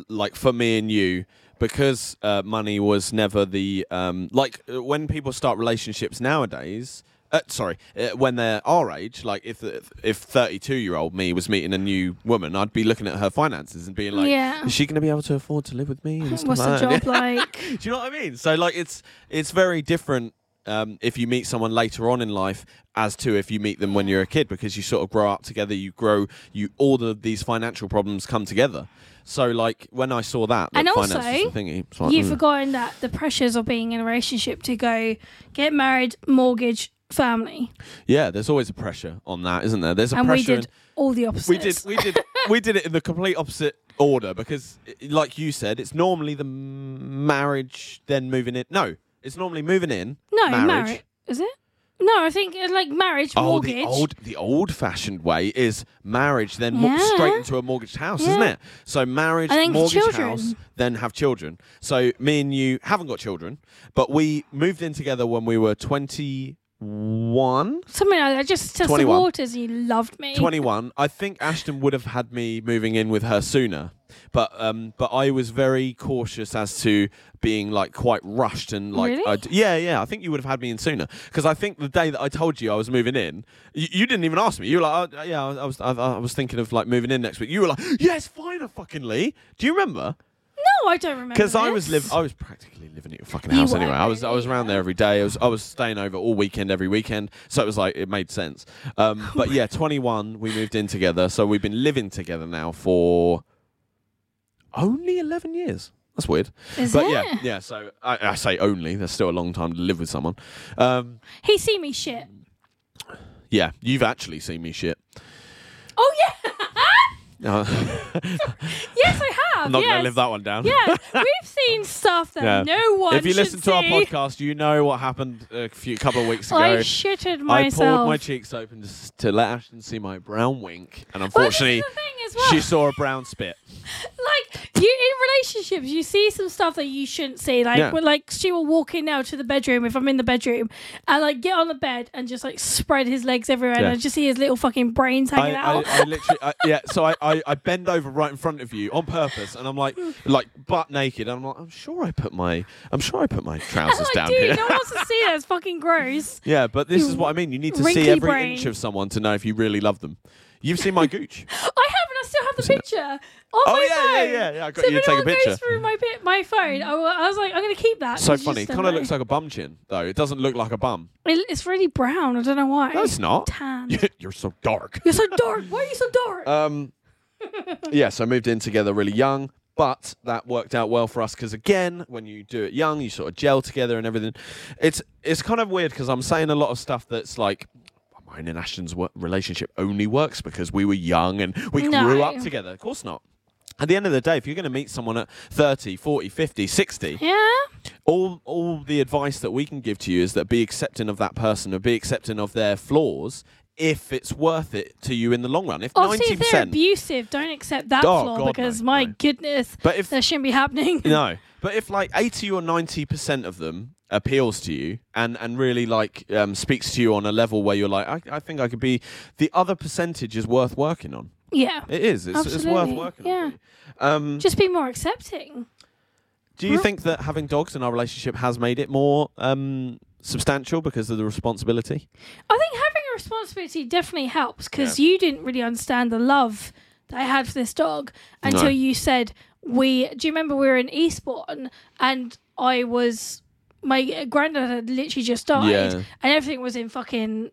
like for me and you because uh, money was never the um, like when people start relationships nowadays. Uh, sorry, uh, when they're our age, like if if thirty-two year old me was meeting a new woman, I'd be looking at her finances and being like, Yeah. "Is she going to be able to afford to live with me?" And stuff What's the like that? job like? Do you know what I mean? So like it's it's very different um, if you meet someone later on in life as to if you meet them when you're a kid because you sort of grow up together, you grow, you all of these financial problems come together. So like when I saw that, And also, was the thingy, it's like, You've mm. forgotten that the pressures of being in a relationship to go get married, mortgage, family, yeah, there's always a pressure on that, isn't there? There's a and we pressure. did all the opposite. we did we did we did it in the complete opposite order because like you said it's normally the marriage then moving in no it's normally moving in no marriage. marriage. Is it? No, I think uh, like marriage, Oh, mortgage. the old the old fashioned way is marriage, then mo- straight into a mortgaged house, isn't it? So marriage, And mortgage house, then have children. So me and you haven't got children, but we moved in together when we were twenty one. Something like that. Just test the 21. waters, you loved me. 21. I think Ashton would have had me moving in with her sooner, but um, but I was very cautious as to being like quite rushed and like Really? I'd- yeah yeah. I think you would have had me in sooner because I think the day that I told you I was moving in, you, you didn't even ask me. You were like oh, yeah, I was I, I was thinking of like moving in next week. You were like yes, fine, fucking Lee. Do you remember? No, I don't remember. Because I was this. live, I was practically living at your fucking You house were, anyway. I was, I was around there every day. I was, I was staying over all weekend, every weekend. So it was like it made sense. Um, but yeah, 21, we moved in together. So we've been living together now for only 11 years. That's weird. Is but it? yeah, yeah. So I, I say only. There's still a long time to live with someone. Um, He see me shit. yeah, you've actually seen me shit. Oh yeah. Uh, yes, I have. I'm not yes. going to live that one down. Yeah, we've seen stuff that Yeah. no one. If you listen to our see. podcast, you know what happened a few couple of weeks ago. I shitted myself. I pulled my cheeks open to, to let Ashton see my brown wink, and unfortunately, is the thing as well. she saw a brown spit. like you in relationships, you see some stuff that you shouldn't see. Like, Yeah. like she will walk in now to the bedroom if I'm in the bedroom, and like get on the bed and just like spread his legs everywhere, and I just see his little fucking brains hanging I, out. I literally, I, yeah. So I, I, I bend over right in front of you on purpose, and I'm like, like butt naked. And I'm like, I'm sure I put my, I'm sure I put my trousers down dude, here. no one wants to see that. It's fucking gross. yeah, but this is what I mean. You need to see every brain. inch of someone to know if you really love them. You've seen my gooch. I have, and I still have the picture on Oh, my yeah, phone. yeah, yeah, yeah, I got so you to if take a anyone picture. goes through my my phone, I, I was like, I'm gonna keep that. so funny. just Kind of looks like a bum chin, though. It doesn't look like a bum. It- It's really brown. I don't know why. No, it's not. tan. You're so dark. You're so dark. Why are you so dark? Um, yeah, so I moved in together really young, but that worked out well for us because again, when you do it young, you sort of gel together and everything. It's it's kind of weird because I'm saying a lot of stuff that's like. Mine and Ashton's relationship only works because we were young and we No. grew up together. Of course not. At the end of the day, if you're going to meet someone at 30, 40, 50, 60, yeah. all all the advice that we can give to you is that be accepting of that person or be accepting of their flaws if it's worth it to you in the long run. If Obviously, ninety if they're percent abusive, don't accept that Oh, flaw God, because no, my no. goodness, But if that shouldn't be happening. no, but if like eighty or ninety percent of them appeals to you and and really like um, speaks to you on a level where you're like, I, I think I could be. The other percentage is worth working on. Yeah. It is. It's, it's worth working yeah. on. Um, Just be more accepting. do you Well- think that having dogs in our relationship has made it more um, substantial because of the responsibility? I think having a responsibility definitely helps because you didn't really understand the love that I had for this dog until No. you said we. Do you remember we were in Eastbourne and I was my granddad had literally just died Yeah. and everything was in fucking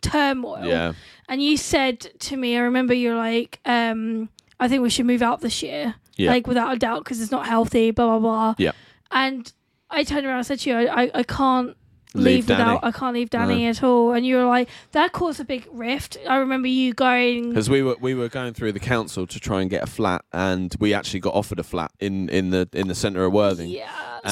turmoil. Yeah. And you said to me, I remember you're like, um, I think we should move out this year, Yeah. like without a doubt because it's not healthy. Blah blah blah. Yeah. And I turned around and said to you, I, I, I can't Leave leave, Danny. without I can't leave Danny at all. And you were like, that caused a big rift. I remember you going Because we were we were going through the council to try and get a flat, and we actually got offered a flat in, in the in the centre of Worthing. Yeah.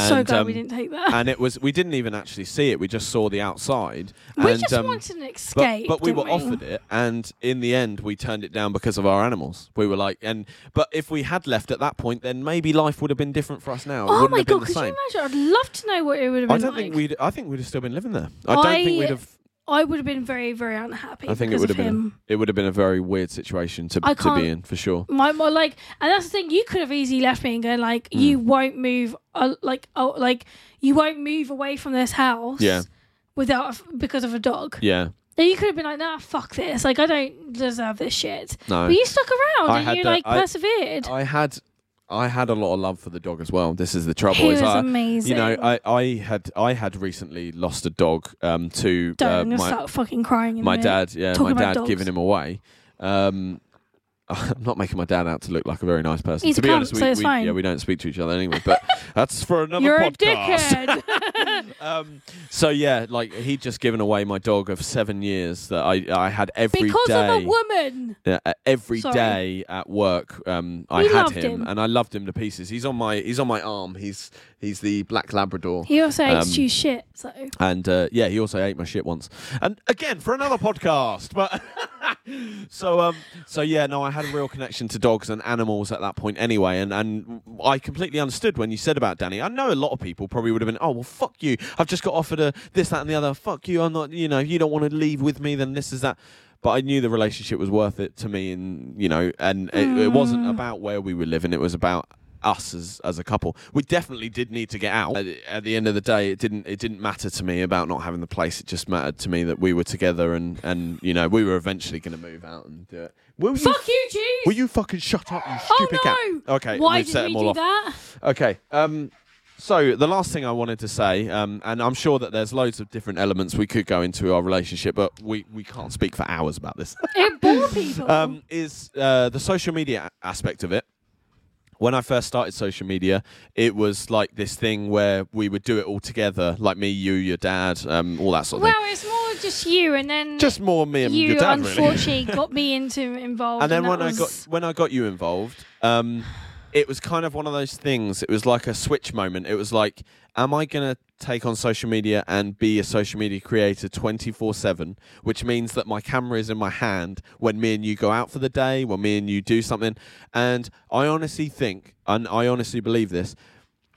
so And, glad we um, didn't take that. and it was we didn't even actually see it. We just saw the outside. we and, just um, wanted an escape. but we were didn't offered it, and in the end, we turned it down because of our animals. We were like, and but if we had left at that point, then maybe life would have been different for us now. it Oh my god, could you imagine? I'd love to know what it would have been. I don't like. think we'd. I think we'd have still been living there. I don't think we'd have. I would have been very, very unhappy. I think it because would have been him. it would have been a very weird situation to I to can't- be in for sure. My, my like, and that's the thing. You could have easily left me and gone like, Hmm. you won't move, uh, like, oh, like you won't move away from this house. Yeah. Without because of a dog. Yeah. Then you could have been like, nah, fuck this. Like, I don't deserve this shit. No. But you stuck around I and had you that- like I- persevered. I had I had a lot of love for the dog as well. This is the trouble. he is was I, amazing. you know, I, I had I had recently lost a dog um, to don't uh, my start fucking crying. In my dad. Yeah, Talking my about dad dogs. giving him away. Um, I'm not making my dad out to look like a very nice person. He's to be cunt, honest, we, so it's we- fine. yeah, we don't speak to each other anyway. But that's for another You're a dickhead. um, so yeah, like he'd just given away my dog of seven years that I I had every day. because of a woman. Yeah, uh, every Sorry. day at work, um, I We had loved him, him. and I loved him to pieces. He's on my he's on my arm. He's he's the black Labrador, He also Um, chew shit. So and uh, yeah, he also ate my shit once. And again for another podcast, but so um so yeah, no, I had a real connection to dogs and animals at that point anyway, and and I completely understood when you said about Danny. I know a lot of people probably would have been, oh well, fuck you. I've just got offered a this, that, and the other. Fuck you. I'm not. You know, you don't want to leave with me. Then this is that. But I knew the relationship was worth it to me, and you know, and it, it wasn't Mm. about where we were living. It was about us as as a couple. We definitely did need to get out. At, at the end of the day, it didn't it didn't matter to me about not having the place. It just mattered to me that we were together, and and you know, we were eventually going to move out and do it. Will you? fuck you, cheese. Will you fucking shut up, you oh stupid no! cat? Okay, Why did we do off. that? Okay. Um, so the last thing I wanted to say, um, and I'm sure that there's loads of different elements we could go into our relationship, but we, we can't speak for hours about this. It bore people. um, is uh, the social media aspect of it. When I first started social media, it was like this thing where we would do it all together, like me, you, your dad, um, all that sort of thing. well, it's more just you, and then. Just more me and you your dad, really. unfortunately got me into involved. and then that when I got when I got you involved, um, it was kind of one of those things. It was like a switch moment. It was like, am I gonna take on social media and be a social media creator twenty four seven? Which means that my camera is in my hand when me and you go out for the day, when me and you do something. And I honestly think, and I honestly believe this,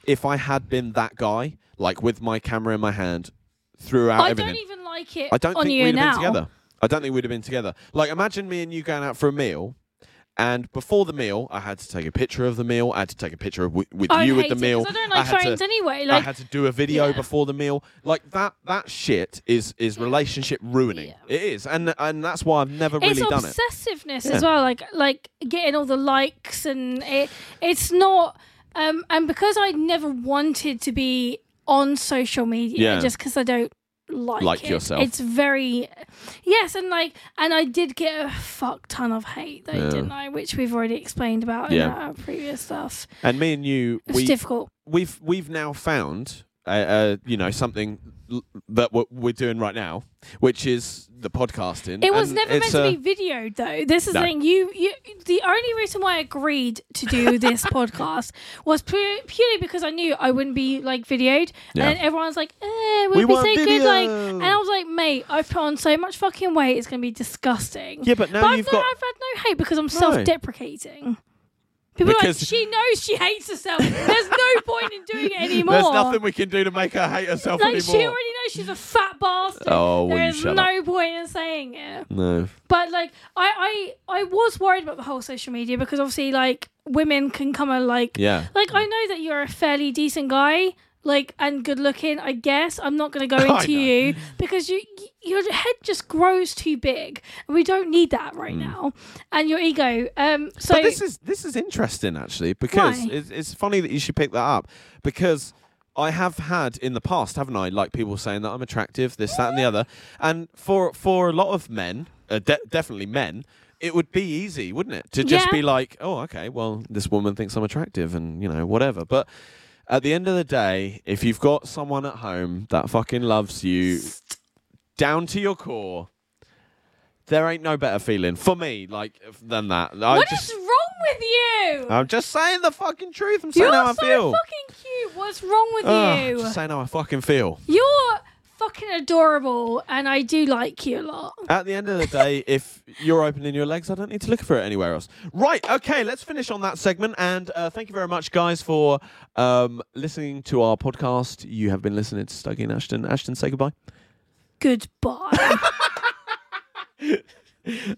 if I had been that guy, like with my camera in my hand throughout I everything. don't even like it I don't on think you we'd now. have been together. I don't think we'd have been together. Like, imagine me and you going out for a meal, and before the meal, I had to take a picture of the meal. I had to take a picture of w- with I you with hate the it, meal. I don't like had phones to, anyway. I had to do a video Yeah. before the meal. Like that. That shit is is relationship ruining. Yeah. It is, and and that's why I've never it's really done it. It's obsessiveness as well like like getting all the likes and it it's not um and because i never wanted to be on social media Yeah. just because i don't like, Like it. yourself. it's very yes and like and i did get a fuck ton of hate though Yeah. didn't i which we've already explained about Yeah. in our previous stuff And me and you, it's we difficult we've we've now found uh, uh, you know something that what we're doing right now, which is the podcasting. It was and never meant to uh, be videoed, though. This is No. the thing. You, you, the only reason why I agreed to do this podcast was pu- purely because I knew I wouldn't be like videoed, Yeah. and everyone's like, "Eh, would We be so good?" Like, video. and I was like, "Mate, I've put on so much fucking weight. It's gonna be disgusting." Yeah, but now but I've, you've no, got I've had no hate because I'm self-deprecating. People are like, Because- she knows she hates herself. There's no point in doing it anymore. There's nothing we can do to make her hate herself like anymore. she already knows she's a fat bastard. Oh, there is no point in saying it. no. But like I, I I was worried about the whole social media because obviously like women can come and like Yeah. like I know that you're a fairly decent guy like and good looking I guess I'm not going to go into you because you your head just grows too big and we don't need that right now and your ego um so but this is this is interesting actually because it's, it's funny that you should pick that up because I have had in the past, haven't I? Like people saying that I'm attractive, this, that, and the other. And for for a lot of men, uh, de- definitely men, it would be easy, wouldn't it, to just Yeah. be like, oh, okay, well, this woman thinks I'm attractive, and you know, whatever. But at the end of the day, if you've got someone at home that fucking loves you down to your core. There ain't no better feeling for me, like than that. I what is just, wrong with you I'm just saying the fucking truth. I'm saying how I feel. you're how I so feel. fucking cute what's wrong with Ugh, you just saying how I fucking feel. you're fucking adorable and I do like you a lot At the end of the day, if you're opening your legs, I don't need to look for it anywhere else. Right, okay, let's finish on that segment. And uh, thank you very much, guys, for um, listening to our podcast. You have been listening to Stuggy and Ashton. Ashton, say goodbye. Goodbye.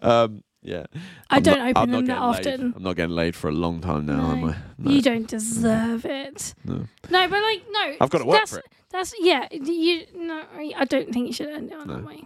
Um, yeah. I I'm don't not- open them that laid. often. I'm not getting laid for a long time now, am I? No. You don't deserve it. No. No, but like no. I've gotta work for it. That's yeah. You no. I don't think you should end it on No. that way.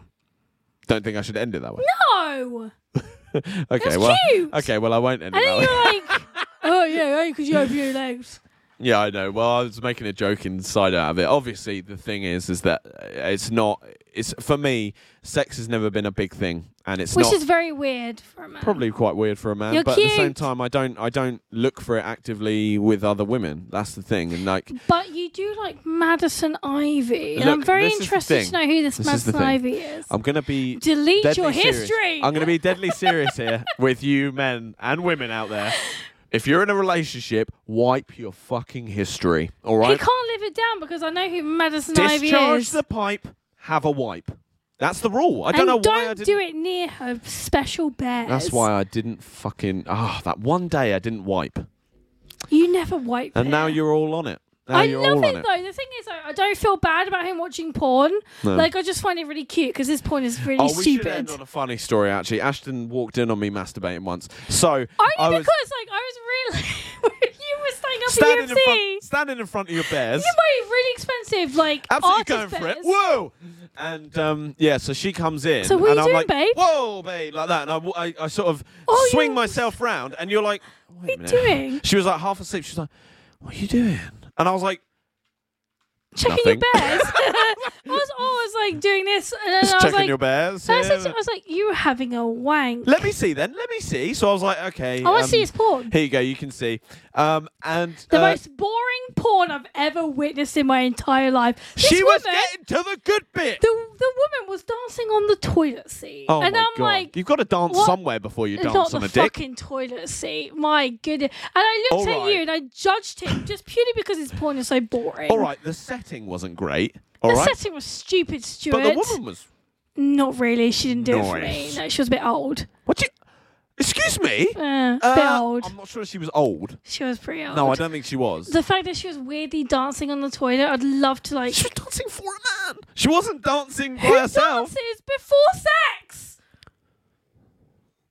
Don't think I should end it that way. No. okay, That's well, cute. okay, well, I won't end And it then that way. you're like, oh yeah, because you have your legs. Yeah, I know. Well, I was making a joke inside out of it. Obviously, the thing is, is that it's not. It's for me, sex has never been a big thing, and it's Which not is very weird for a man. probably quite weird for a man. You're but at the same time, I don't. I don't look for it actively with other women. That's the thing, and like, But you do like Madison Ivy. and Look, I'm very this is the interested to know who this, This Madison. Ivy is. I'm gonna be Delete your serious. history. I'm going to be deadly serious here with you men and women out there. If you're in a relationship, wipe your fucking history. All right. He can't live it down because I know who Madison Ivy is. Discharge is. the pipe. Have a wipe. That's the rule. I don't and know don't why I didn't. do it near her special bears. That's why I didn't fucking. Ah, that one day I didn't wipe, you never wipe. and now you're all on it. I love it though. The thing is, I don't feel bad about him watching porn. No. Like, I just find it really cute because his porn is really Oh, we should stupid. end on a funny story. Actually, Ashton walked in on me masturbating once. So Only I was because, like, I was really. you were staying up standing at in UFC. front, standing in front of your bears. You buy really expensive, like, absolutely artist going for it. bears. Whoa! And um, yeah, so she comes in, So what and are I'm you like, babe? "Whoa, babe!" Like that, and I, w- I- I sort of Oh, swing you- myself round, and you're like, "Wait What are you doing? She was like half asleep. She's like, "What are you doing?" And I was like, Checking Nothing. your bears. I was always like doing this, and then "Just I was checking like, your bears." I, said, yeah." I was like, you were having a wank. Let me see then. Let me see. So I was like, "Okay." I want to um, see his porn. Here you go. You can see. Um, and The uh, most boring porn I've ever witnessed in my entire life. This she was getting to the good bit. the the woman was dancing on the toilet seat, oh and my I'm god! like, You've got to dance what? somewhere before you dance not on the a dick. fucking toilet seat. My goodness! And I looked All at right. you and I judged him just purely because his porn is so boring. All right, the setting wasn't great. All the right, setting was stupid, Stuart. but the woman was. Not really. She didn't do it for me. No, she was a bit old. What you? Excuse me. Uh, bit Uh, old. I'm not sure she was old. She was pretty old. No, I don't think she was. The fact that she was weirdly dancing on the toilet, I'd love to like. she was dancing for a man. She wasn't dancing by Who herself. dances before sex?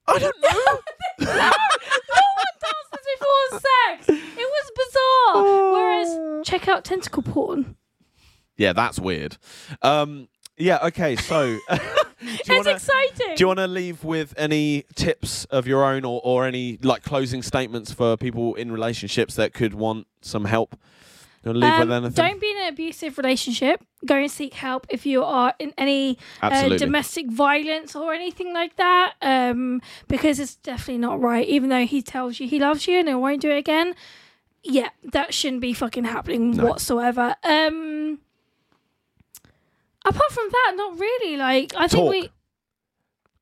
I don't know. no, no one dances before sex. It was bizarre. Oh. Whereas, check out tentacle porn. yeah, that's weird. Um, yeah. Okay. So, It's wanna- exciting. Do you want to leave with any tips of your own or, or any like closing statements for people in relationships that could want some help? Um, with anything? don't be in an abusive relationship. Go and seek help if you are in any uh, domestic violence or anything like that, um, because it's definitely not right. Even though he tells you he loves you and he won't do it again, yeah, that shouldn't be fucking happening No. whatsoever. Um, apart from that, not really. Like I think we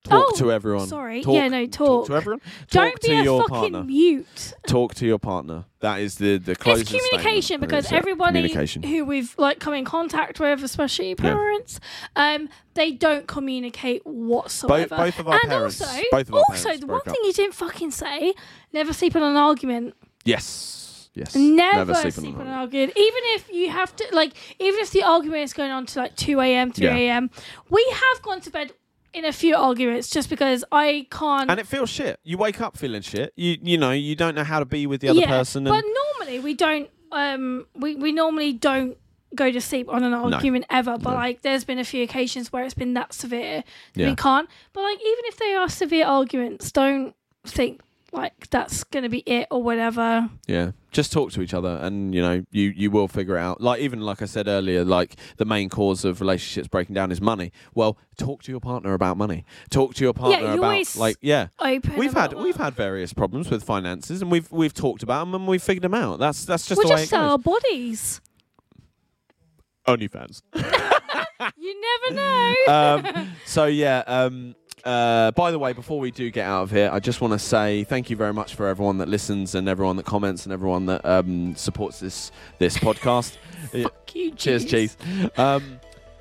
talk oh, to everyone. sorry. Talk, Yeah, no, talk. to everyone. don't talk be a your fucking partner. mute. Talk to your partner. That is the the closing it's communication because uh, everybody communication. who we've like come in contact with, especially parents, um, they don't communicate whatsoever. both of our and parents- also, both of our also the one broke up. thing you didn't fucking say: never sleep in an argument. Yes. Yes. Never, sleep, sleep, on an argument. Even if you have to, like, even if the argument is going on to like two a.m., three Yeah. a.m., we have gone to bed in a few arguments just because I can't. And it feels shit. You wake up feeling shit. You you know you don't know how to be with the other yeah, person. And but normally we don't. Um, we we normally don't go to sleep on an argument ever. But No. like, there's been a few occasions where it's been that severe that Yeah. we can't. But like, even if they are severe arguments, don't think like that's gonna be it or whatever. Yeah, just talk to each other, and you know, you you will figure it out. Like even like I said earlier, like the main cause of relationships breaking down is money. Well, talk to your partner about money. Talk to your partner you about like yeah. Open. We've had we've had various problems with finances, and we've we've talked about them, and we've figured them out. That's that's just We'll just sell our bodies. OnlyFans. You never know. um, so yeah. Um, uh, by the way, before we do get out of here, I just want to say thank you very much for everyone that listens and everyone that comments and everyone that um, supports this this podcast. Fuck you, Cheers, cheese. cheese. Um,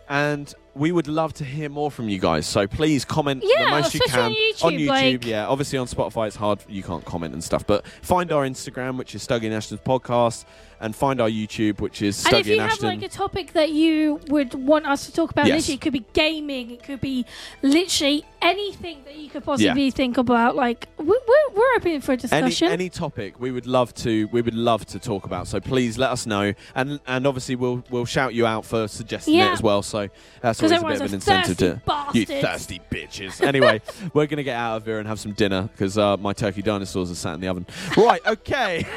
and we would love to hear more from you guys. So please comment the Yeah, most you can on YouTube, like- yeah, obviously on Spotify it's hard. You can't comment and stuff. But find our Instagram, which is Stuggy Ashton's podcast, and find our YouTube, which is Stuggy And if you have like a topic that you would want us to talk about, Yes. literally, it could be gaming, it could be literally anything that you could possibly think about. Like we're, we're, we're open for a any discussion. any topic we would love to we would love to talk about so please let us know and and obviously we'll we'll shout you out for suggesting it as well so uh, that's 'Cause always a bit of an incentive to bastards. you thirsty bitches. Anyway we're gonna get out of here and have some dinner because uh, my turkey dinosaurs are sat in the oven. Right okay.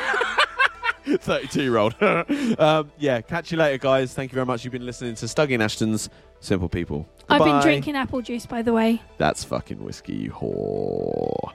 32 year old um, yeah catch you later guys. Thank you very much. You've been listening to Stuggy and Ashton's Simple People. I've been drinking apple juice, by the way. that's fucking whiskey you whore